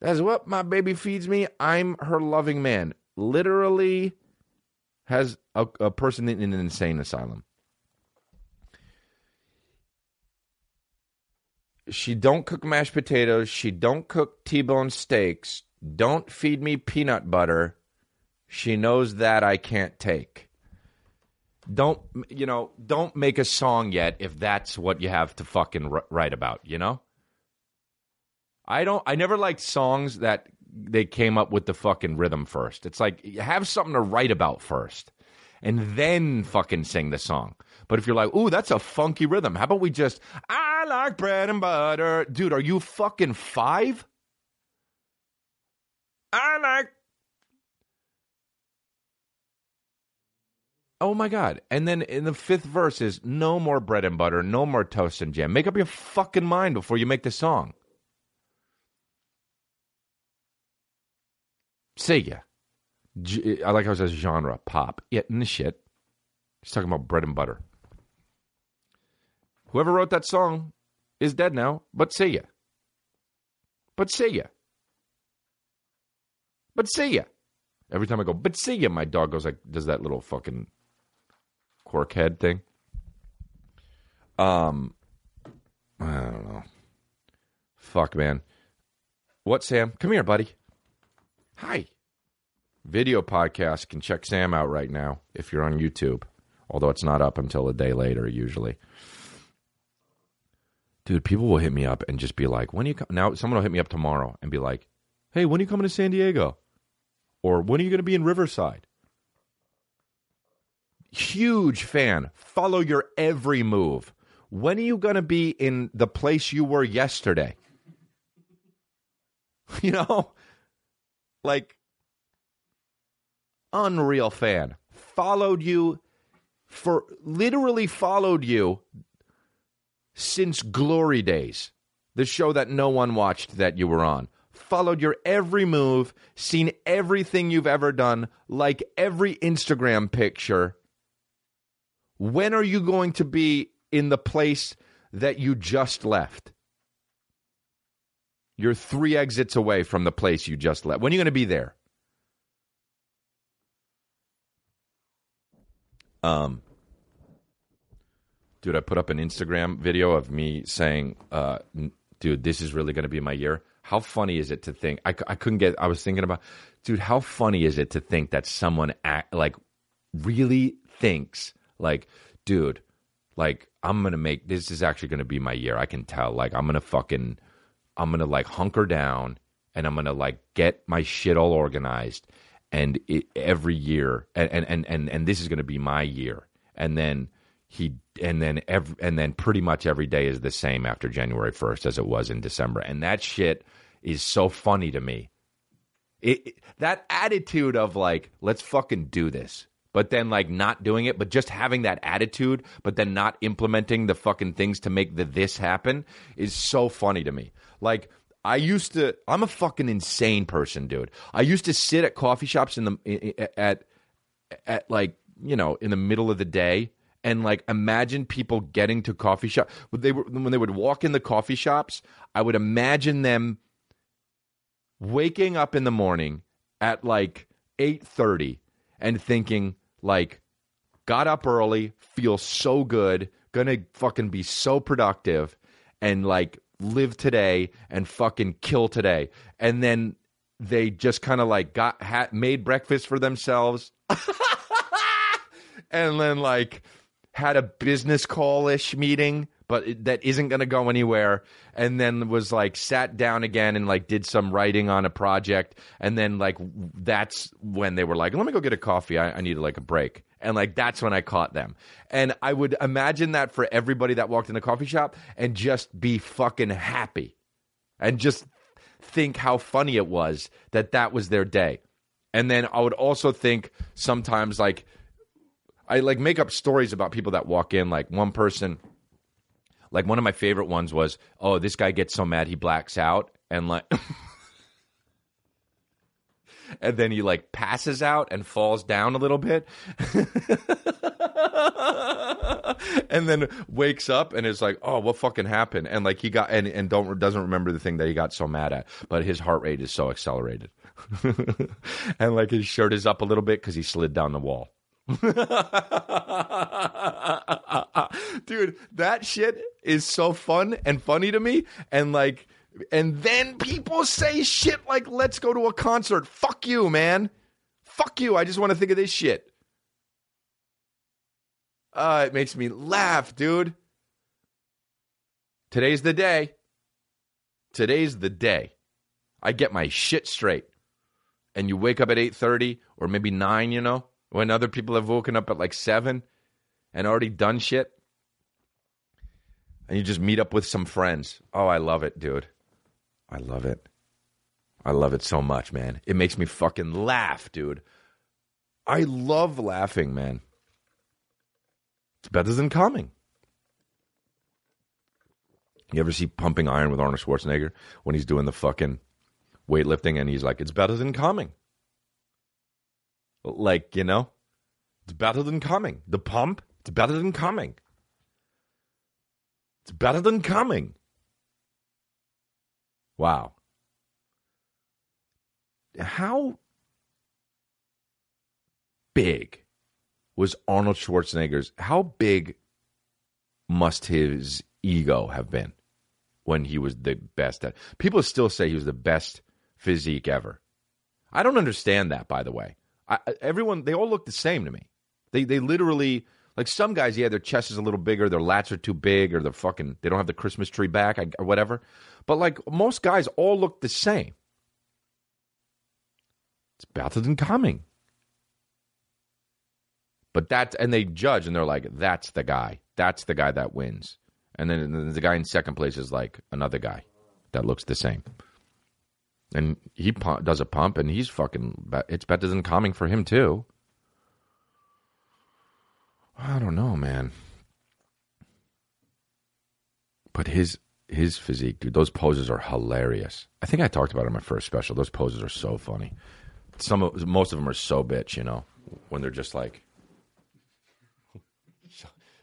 That's what my baby feeds me. I'm her loving man. Literally has a, a person in an insane asylum. She don't cook mashed potatoes. She don't cook T-bone steaks. Don't feed me peanut butter. She knows that I can't take. Don't you know? Don't make a song yet if that's what you have to fucking write about. You know. I don't. I never liked songs that they came up with the fucking rhythm first. It's like have something to write about first, and then fucking sing the song. But if you're like, ooh, that's a funky rhythm. How about we just I like bread and butter, dude? Are you fucking five? I like. Oh my god! And then in the fifth verse is no more bread and butter, no more toast and jam. Make up your fucking mind before you make the song. Sega. I like how it says genre pop. Yeah, in the shit. He's talking about bread and butter. Whoever wrote that song is dead now, but see ya. But see ya. But see ya. Every time I go, but see ya, my dog goes like, does that little fucking cork head thing. Um, I don't know. Fuck, man. What, Sam? Come here, buddy. Hi. Video podcast can check Sam out right now if you're on YouTube, although it's not up until a day later usually. Dude, people will hit me up and just be like, "When are you come?" Now, someone will hit me up tomorrow and be like, "Hey, when are you coming to San Diego?" Or when are you going to be in Riverside? Huge fan. Follow your every move. When are you going to be in the place you were yesterday? [LAUGHS] You know? Like, unreal fan. Followed you for literally followed you since Glory Days, the show that no one watched that you were on. Followed your every move, seen everything you've ever done, like every Instagram picture. When are you going to be in the place that you just left? You're three exits away from the place you just left. When are you going to be there? Um, dude, I put up an Instagram video of me saying, uh, dude, this is really going to be my year. How funny is it to think? I, I couldn't get, I was thinking about, dude, how funny is it to think that someone act, like really thinks, like, dude, like, I'm going to make, this is actually going to be my year. I can tell. Like, I'm going to fucking, I'm going to like hunker down and I'm going to like get my shit all organized. And it, every year, and, and, and, and, and this is going to be my year. And then, he and then every, and then pretty much every day is the same after January 1st as it was in December. And that shit is so funny to me. It, it, that attitude of like let's fucking do this. But then like not doing it, but just having that attitude, but then not implementing the fucking things to make the this happen is so funny to me. Like I used to I'm a fucking insane person, dude. I used to sit at coffee shops in the at at like, you know, in the middle of the day and like imagine people getting to coffee shop when they were when they would walk in the coffee shops i would imagine them waking up in the morning at like 8:30 and thinking like got up early feel so good gonna fucking be so productive and like live today and fucking kill today. And then they just kind of like got had, made breakfast for themselves. [LAUGHS] And then like had a business call ish meeting, but that isn't going to go anywhere. And then was like sat down again and like did some writing on a project. And then like that's when they were like, let me go get a coffee. I, I need like a break. And like that's when I caught them. And I would imagine that for everybody that walked in the coffee shop and just be fucking happy and just think how funny it was that that was their day. And then I would also think sometimes like I like make up stories about people that walk in. Like one person, like one of my favorite ones was, oh, this guy gets so mad he blacks out, and like, [LAUGHS] and then he like passes out and falls down a little bit, [LAUGHS] and then wakes up and is like, oh, what fucking happened? And like he got and and don't doesn't remember the thing that he got so mad at, but his heart rate is so accelerated, [LAUGHS] and like his shirt is up a little bit because he slid down the wall. [LAUGHS] Dude, that shit is so fun and funny to me. And like, and then people say shit like, let's go to a concert. Fuck you, man. Fuck you. I just want to think of this shit. Uh, it makes me laugh, dude. Today's the day. Today's the day. I get my shit straight. And you wake up at 8:30 or maybe 9, you know? When other people have woken up at like seven and already done shit. And you just meet up with some friends. Oh, I love it, dude. I love it. I love it so much, man. It makes me fucking laugh, dude. I love laughing, man. It's better than coming. You ever see Pumping Iron with Arnold Schwarzenegger when he's doing the fucking weightlifting and he's like, it's better than coming. Like, you know, it's better than coming. The pump, it's better than coming. It's better than coming. Wow. How big was Arnold Schwarzenegger's? How big must his ego have been when he was the best at? People still say he was the best physique ever. I don't understand that, by the way. I, everyone, they all look the same to me. They they literally like some guys, yeah, their chest is a little bigger, their lats are too big, or they're fucking they don't have the Christmas tree back, or whatever. But like most guys, all look the same. It's better than coming. But that and they judge and they're like, that's the guy. That's the guy that wins. And then the guy in second place is like another guy that looks the same. And he does a pump and he's fucking. It's better than coming for him too. I don't know, man. But his his physique, dude, those poses are hilarious. I think I talked about it in my first special. Those poses are so funny. Some of, most of them are so bitch, you know, when they're just like [LAUGHS]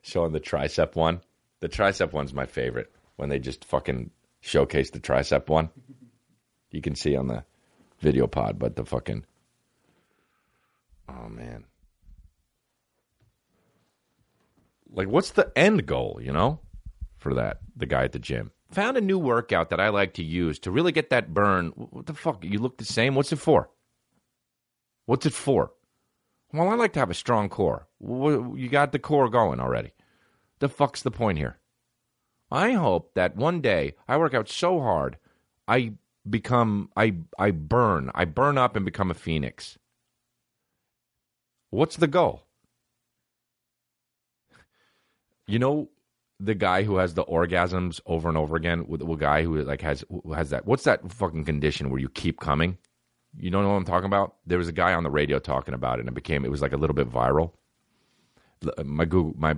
showing the tricep one. The tricep one's my favorite. When they just fucking showcase the tricep one. You can see on the video pod, but the fucking Oh man. Like what's the end goal, you know? For that, the guy at the gym. Found a new workout that I like to use to really get that burn. What the fuck? You look the same? What's it for? What's it for? Well, I like to have a strong core. You got the core going already. The fuck's the point here? I hope that one day I work out so hard, I become I I burn. I burn up and become a phoenix. What's the goal? You know the guy who has the orgasms over and over again with the guy who like has who has that what's that fucking condition where you keep coming? You don't know what I'm talking about? There was a guy on the radio talking about it and it became it was like a little bit viral. Uh, my Google my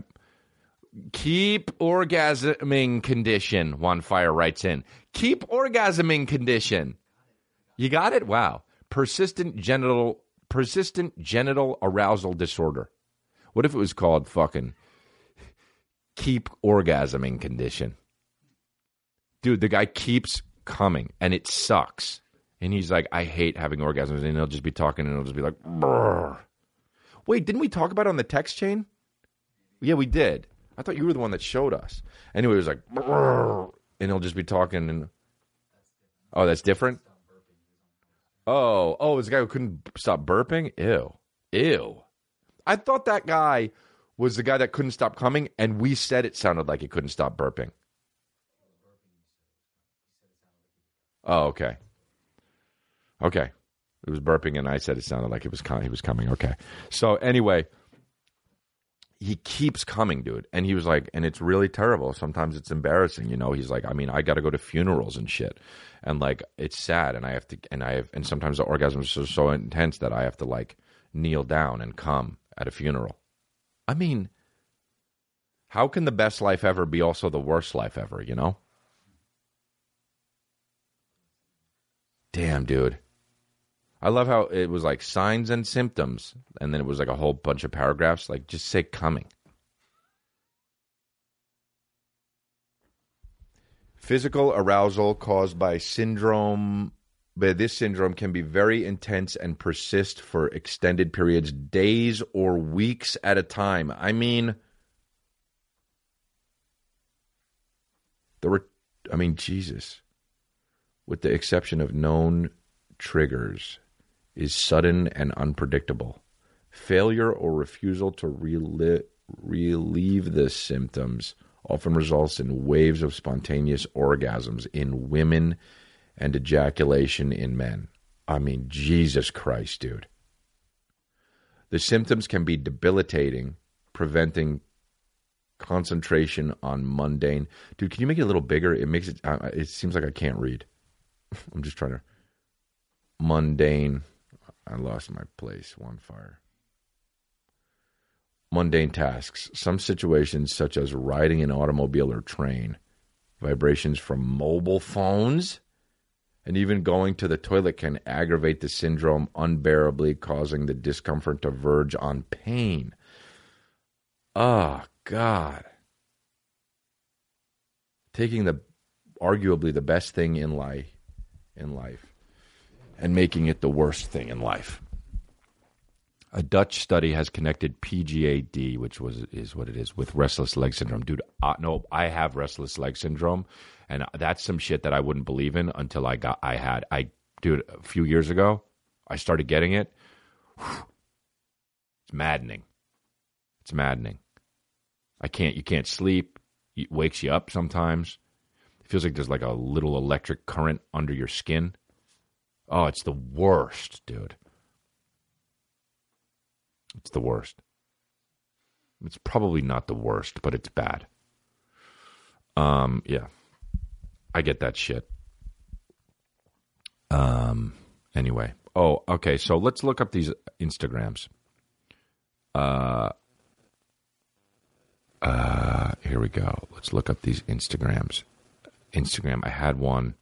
Keep orgasming condition, Juan Fire writes in. Keep orgasming condition. You got it? Wow. Persistent genital persistent genital arousal disorder. What if it was called fucking keep orgasming condition? Dude, the guy keeps coming and it sucks. And he's like, I hate having orgasms. And he'll just be talking and he'll just be like, Brr. wait, didn't we talk about it on the text chain? Yeah, we did. I thought you were the one that showed us. Anyway, it was like, and he'll just be talking and. Oh, that's different. Oh, oh, it's a guy who couldn't stop burping. Ew, ew. I thought that guy was the guy that couldn't stop coming, and we said it sounded like he couldn't stop burping. Oh, okay. Okay. It was burping, and I said it sounded like it was he was coming. Okay. So anyway, he keeps coming, dude. And he was like, and it's really terrible. Sometimes it's embarrassing, you know. He's like, I mean, I got to go to funerals and shit, and like it's sad, and I have to, and I have, and sometimes the orgasms are so intense that I have to like kneel down and come at a funeral. I mean, how can the best life ever be also the worst life ever? You know? Damn, dude. I love how it was like signs and symptoms, and then it was like a whole bunch of paragraphs. Like, just say coming. Physical arousal caused by syndrome. But this syndrome can be very intense and persist for extended periods, days or weeks at a time. I mean, there were, I mean, Jesus, with the exception of known triggers is sudden and unpredictable. Failure or refusal to relieve, relieve the symptoms often results in waves of spontaneous orgasms in women and ejaculation in men. I mean, Jesus Christ, dude. The symptoms can be debilitating, preventing concentration on mundane. Dude, can you make it a little bigger? It makes it. Uh, it seems like I can't read. [LAUGHS] I'm just trying to. Mundane. I lost my place. One fire. Mundane tasks. Some situations, such as riding an automobile or train, vibrations from mobile phones, and even going to the toilet can aggravate the syndrome unbearably, causing the discomfort to verge on pain. Oh, God. Taking the arguably the best thing in life in life and making it the worst thing in life. A Dutch study has connected PGAD, which was is what it is, with restless leg syndrome. Dude, uh, no, I have restless leg syndrome, and that's some shit that I wouldn't believe in until I got. I had. I, dude, a few years ago, I started getting it. It's maddening. It's maddening. I can't. You can't sleep. It wakes you up sometimes. It feels like there's like a little electric current under your skin. Oh, it's the worst, dude. It's the worst. It's probably not the worst, but it's bad. Um, yeah. I get that shit. Um, anyway. Oh, okay. So let's look up these Instagrams. Uh, uh, here we go. Let's look up these Instagrams. Instagram. I had one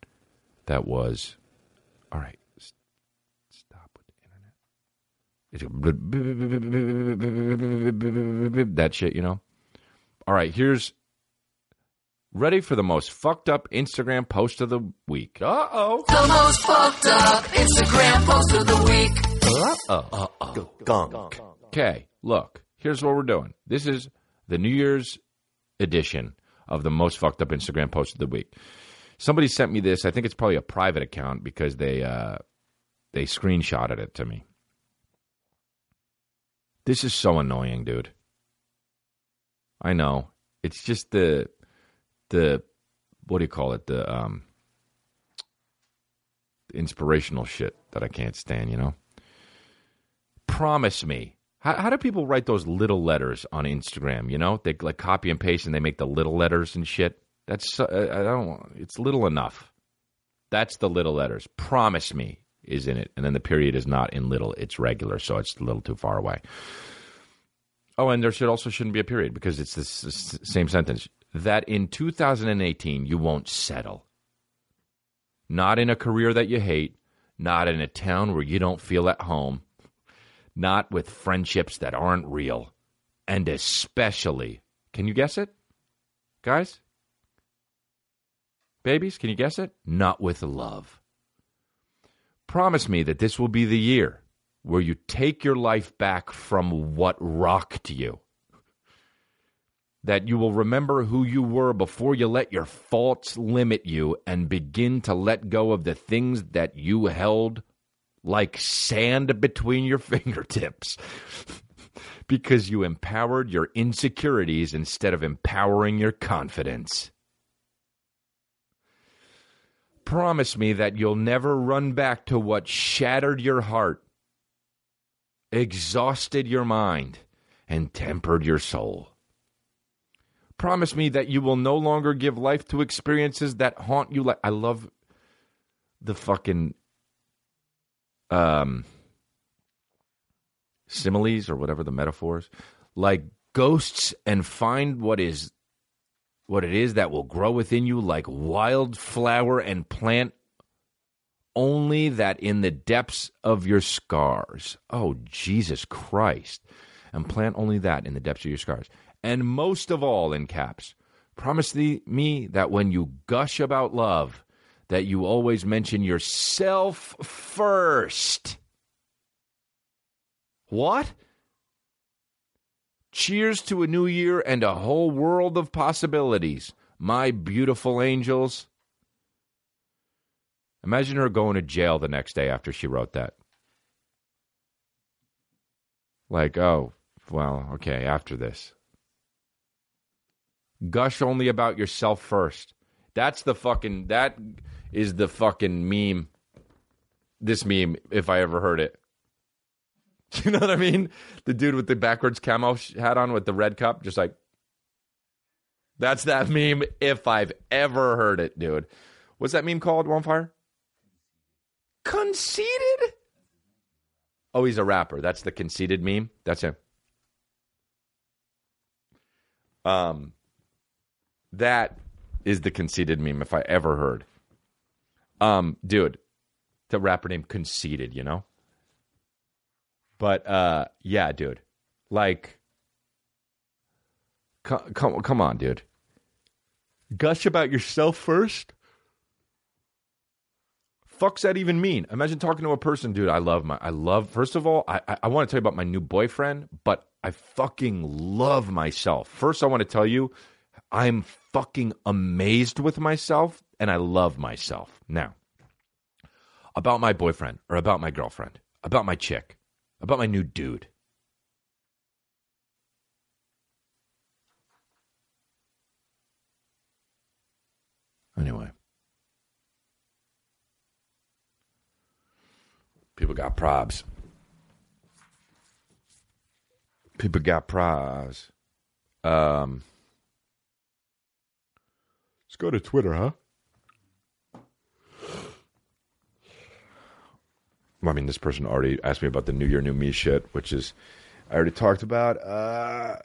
that was. All right. That shit, you know? All right, here's ready for the most fucked up Instagram post of the week. Uh oh. The most fucked up Instagram post of the week. Uh oh. Uh oh. Gunk. Okay, look, here's what we're doing. This is the New Year's edition of the most fucked up Instagram post of the week. Somebody sent me this. I think it's probably a private account because they uh, they screenshotted it to me. This is so annoying, dude. I know. It's just the the what do you call it? The um inspirational shit that I can't stand, you know? Promise me. How, how do people write those little letters on Instagram, you know? They like copy and paste and they make the little letters and shit. That's uh, I don't it's little enough. That's the little letters. Promise me is in it, and then the period is not in little; it's regular, so it's a little too far away. Oh, and there should also shouldn't be a period because it's the same sentence. That in 2018 you won't settle. Not in a career that you hate, not in a town where you don't feel at home, not with friendships that aren't real, and especially, can you guess it, guys? Babies, can you guess it? Not with love. Promise me that this will be the year where you take your life back from what rocked you. That you will remember who you were before you let your faults limit you and begin to let go of the things that you held like sand between your [LAUGHS] fingertips. [LAUGHS] because you empowered your insecurities instead of empowering your confidence promise me that you'll never run back to what shattered your heart, exhausted your mind, and tempered your soul. Promise me that you will no longer give life to experiences that haunt you like I love the fucking um similes or whatever the metaphors like ghosts and find what is what it is that will grow within you like wildflower and plant only that in the depths of your scars. Oh, Jesus Christ. And plant only that in the depths of your scars. And most of all, in caps, promise thee, me that when you gush about love, that you always mention yourself first. What? Cheers to a new year and a whole world of possibilities, my beautiful angels. Imagine her going to jail the next day after she wrote that. Like, oh, well, okay, after this. Gush only about yourself first. That's the fucking, that is the fucking meme. This meme, if I ever heard it. [LAUGHS] You know what I mean? The dude with the backwards camo hat on with the red cup, just like that's that meme if I've ever heard it, dude. What's that meme called? One fire. Conceited. Oh, he's a rapper. That's the conceited meme. That's him. Um, that is the conceited meme if I ever heard. Um, dude, the rapper named Conceited, you know. But uh, yeah, dude, like, come, come, on, dude. Gush about yourself first. fuck's that even mean? Imagine talking to a person, dude. I love my, I love. First of all, I, I, I want to tell you about my new boyfriend, but I fucking love myself. First, I want to tell you, I'm fucking amazed with myself, and I love myself. Now, about my boyfriend or about my girlfriend, about my chick, about my new dude. Anyway. People got probs. People got probs. Um, let's go to Twitter, huh? I mean, this person already asked me about the New Year, New Me shit, which is I already talked about. Uh,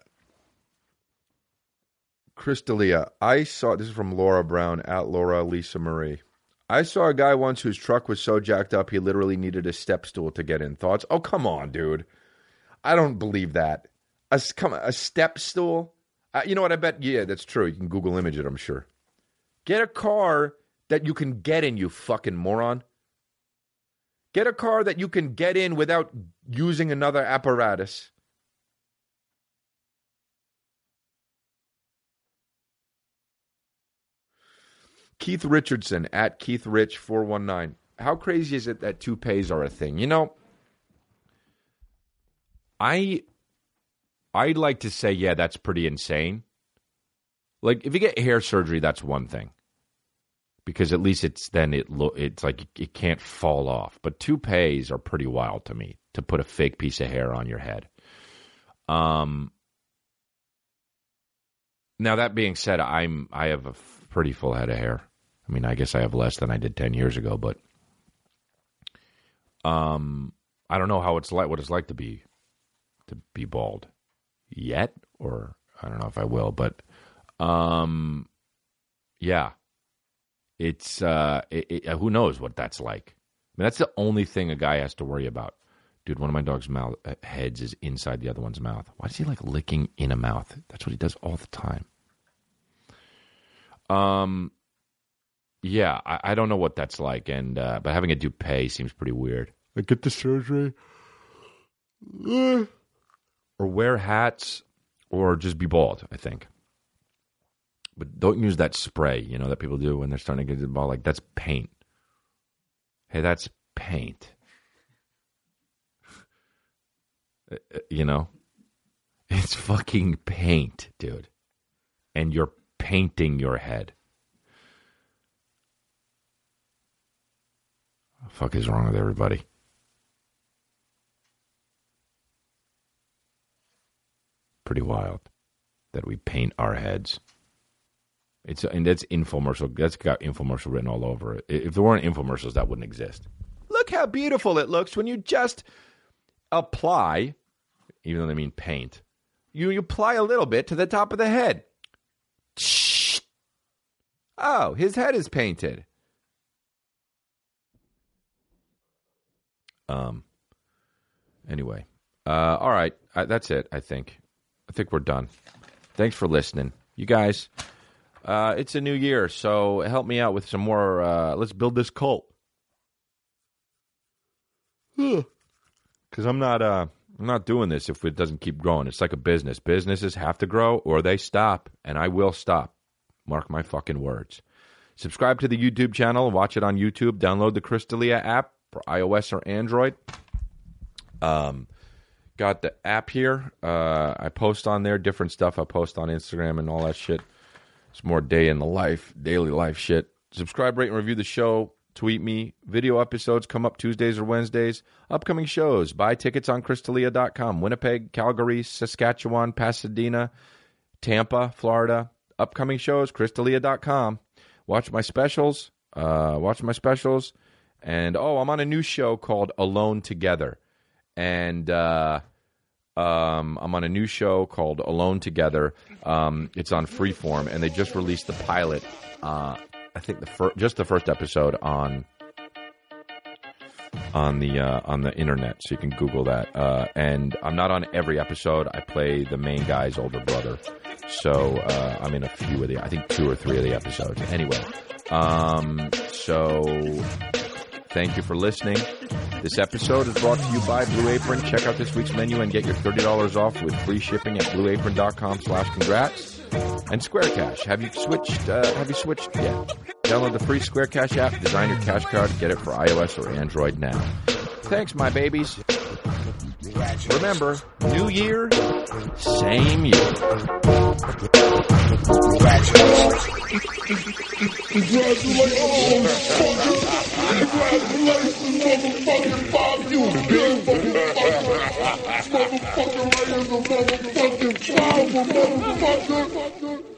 Chris D'Elia, I saw this is from Laura Brown at Laura Lisa Marie. I saw a guy once whose truck was so jacked up he literally needed a step stool to get in. Thoughts? Oh, come on, dude. I don't believe that. A come a step stool. Uh, you know what? I bet. Yeah, that's true. You can Google image it. I'm sure. Get a car that you can get in. You fucking moron. Get a car that you can get in without using another apparatus. Keith Richardson at Keith Rich 419. How crazy is it that toupees are a thing? You know, I I'd like to say, yeah, that's pretty insane. Like if you get hair surgery, that's one thing. Because at least it's then it lo- it's like it can't fall off. But toupees are pretty wild to me to put a fake piece of hair on your head. Um now that being said, I'm I have a pretty full head of hair. I mean, I guess I have less than I did 10 years ago, but um I don't know how it's like what it's like to be to be bald yet or I don't know if I will, but um yeah. It's uh it, it, who knows what that's like. I mean, that's the only thing a guy has to worry about. Dude, one of my dog's mouth uh, heads is inside the other one's mouth. Why is he like licking in a mouth? That's what he does all the time. Um, yeah, I, I don't know what that's like, and uh, but having a toupee seems pretty weird. Like get the surgery, or wear hats, or just be bald. I think, but don't use that spray. You know that people do when they're starting to get bald. Like that's paint. Hey, that's paint. Uh, uh, you know, [LAUGHS] it's fucking paint, dude, and you're painting your head. The fuck is wrong with everybody? Pretty wild that we paint our heads. It's and that's infomercial. That's got infomercial written all over it. If there weren't infomercials, that wouldn't exist. Look how beautiful it looks when you just apply, even though they mean paint. You, you apply a little bit to the top of the head. Oh, his head is painted. Um. Anyway, uh, all right, uh, that's it. I think. I think we're done. Thanks for listening, you guys. Uh, it's a new year, so help me out with some more. Uh, let's build this cult. Because I'm not. Uh, I'm not doing this if it doesn't keep growing. It's like a business. Businesses have to grow or they stop, and I will stop. Mark my fucking words. Subscribe to the YouTube channel. Watch it on YouTube. Download the Chris D'Elia app for iOS or Android. Um, got the app here. Uh, I post on there different stuff. I post on Instagram and all that shit. It's more day in the life, daily life shit. Subscribe, rate, and review the show. Tweet me. Video episodes come up Tuesdays or Wednesdays. Upcoming shows. Buy tickets on ChrisDelia.com. Winnipeg, Calgary, Saskatchewan, Pasadena, Tampa, Florida. Upcoming shows, ChrisDelia.com. Watch my specials. Uh, watch my specials. And oh, I'm on a new show called Alone Together. And uh, um, I'm on a new show called Alone Together. Um, it's on Freeform, and they just released the pilot. Uh, I think the fir- just the first episode on on the uh, on the internet, so you can Google that. Uh, and I'm not on every episode. I play the main guy's older brother, so uh, I'm in a few of the, I think two or three of the episodes. Anyway, um, so Thank you for listening. This episode is brought to you by Blue Apron. Check out this week's menu and get your $30 off with free shipping at blueapron.com slash congrats. And Square Cash. Have you switched, uh, have you switched yet? Download the free Square Cash app, design your cash card, get it for iOS or Android now. Thanks, my babies. Remember, new year, same year. [LAUGHS] Congratulations, motherfucking motherfucking motherfucking right in the motherfucking